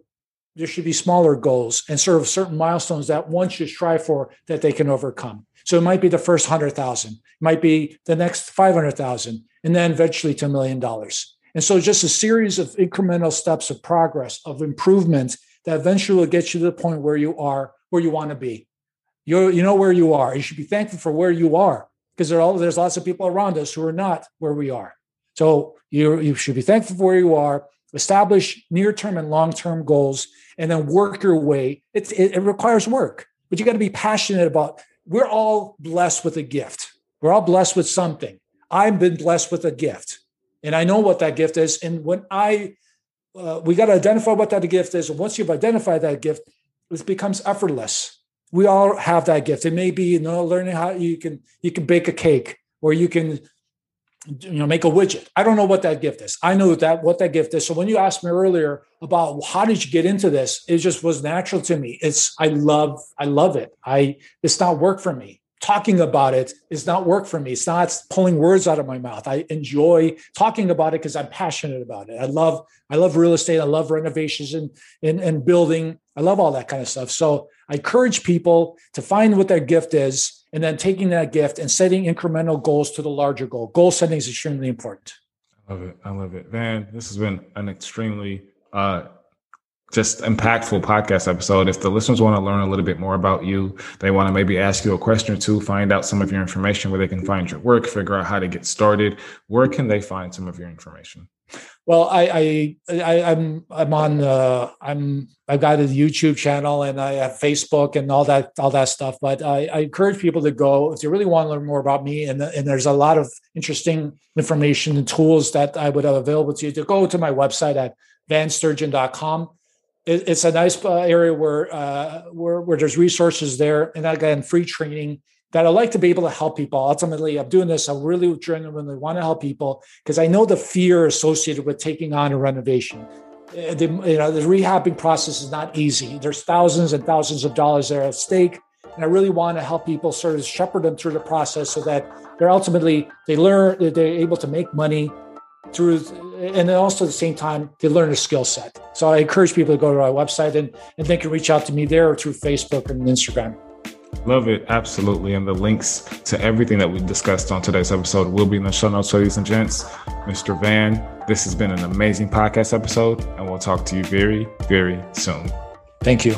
there should be smaller goals and sort of certain milestones that one should strive for that they can overcome. So it might be the first 100,000, it might be the next 500,000, and then eventually to a million dollars. And so just a series of incremental steps of progress, of improvement that eventually will get you to the point where you are, where you want to be. You you know where you are. You should be thankful for where you are because there all, there's lots of people around us who are not where we are. So you, you should be thankful for where you are, establish near term and long term goals, and then work your way. It, it, it requires work, but you got to be passionate about we're all blessed with a gift. We're all blessed with something. I've been blessed with a gift, and I know what that gift is. And when I, uh, we got to identify what that gift is. And once you've identified that gift, it becomes effortless. We all have that gift. It may be you know learning how you can you can bake a cake, or you can you know make a widget. I don't know what that gift is. I know that what that gift is. So when you asked me earlier about how did you get into this it just was natural to me. It's i love i love it. I it's not work for me. Talking about it is not work for me. It's not pulling words out of my mouth. I enjoy talking about it because i'm passionate about it. I love i love real estate. I love renovations and, and and building i love all that kind of stuff so i encourage people to find what their gift is and then taking that gift and setting incremental goals to the larger goal. Goal setting is extremely important. I love it. I love it. Man, this has been an extremely uh, just impactful podcast episode. If the listeners want to learn a little bit more about you, they want to maybe ask you a question or two, find out some of your information where they can find your work, figure out how to get started, where can they find some of your information? Well, I, I, I am I'm, I'm on uh, I'm I've got a YouTube channel and I have Facebook and all that all that stuff. But I, I encourage people to go if they really want to learn more about me. And and there's a lot of interesting information and tools that I would have available to you. To go to my website at vansturgeon.com. It, it's a nice uh, area where uh, where where there's resources there, and again, free training that I like to be able to help people. Ultimately, I'm doing this. I really genuinely want to help people because I know the fear associated with taking on a renovation. Uh, the, you know, the rehabbing process is not easy. There's thousands and thousands of dollars there at stake. And I really want to help people sort of shepherd them through the process so that they're ultimately, they learn, they're able to make money through, and then also at the same time, they learn a skill set. So I encourage people to go to our website and, and they can reach out to me there or through Facebook and Instagram. Love it. Absolutely. And the links to everything that we discussed on today's episode will be in the show notes, ladies and gents. Mr. Van, this has been an amazing podcast episode, and we'll talk to you very, very soon. Thank you.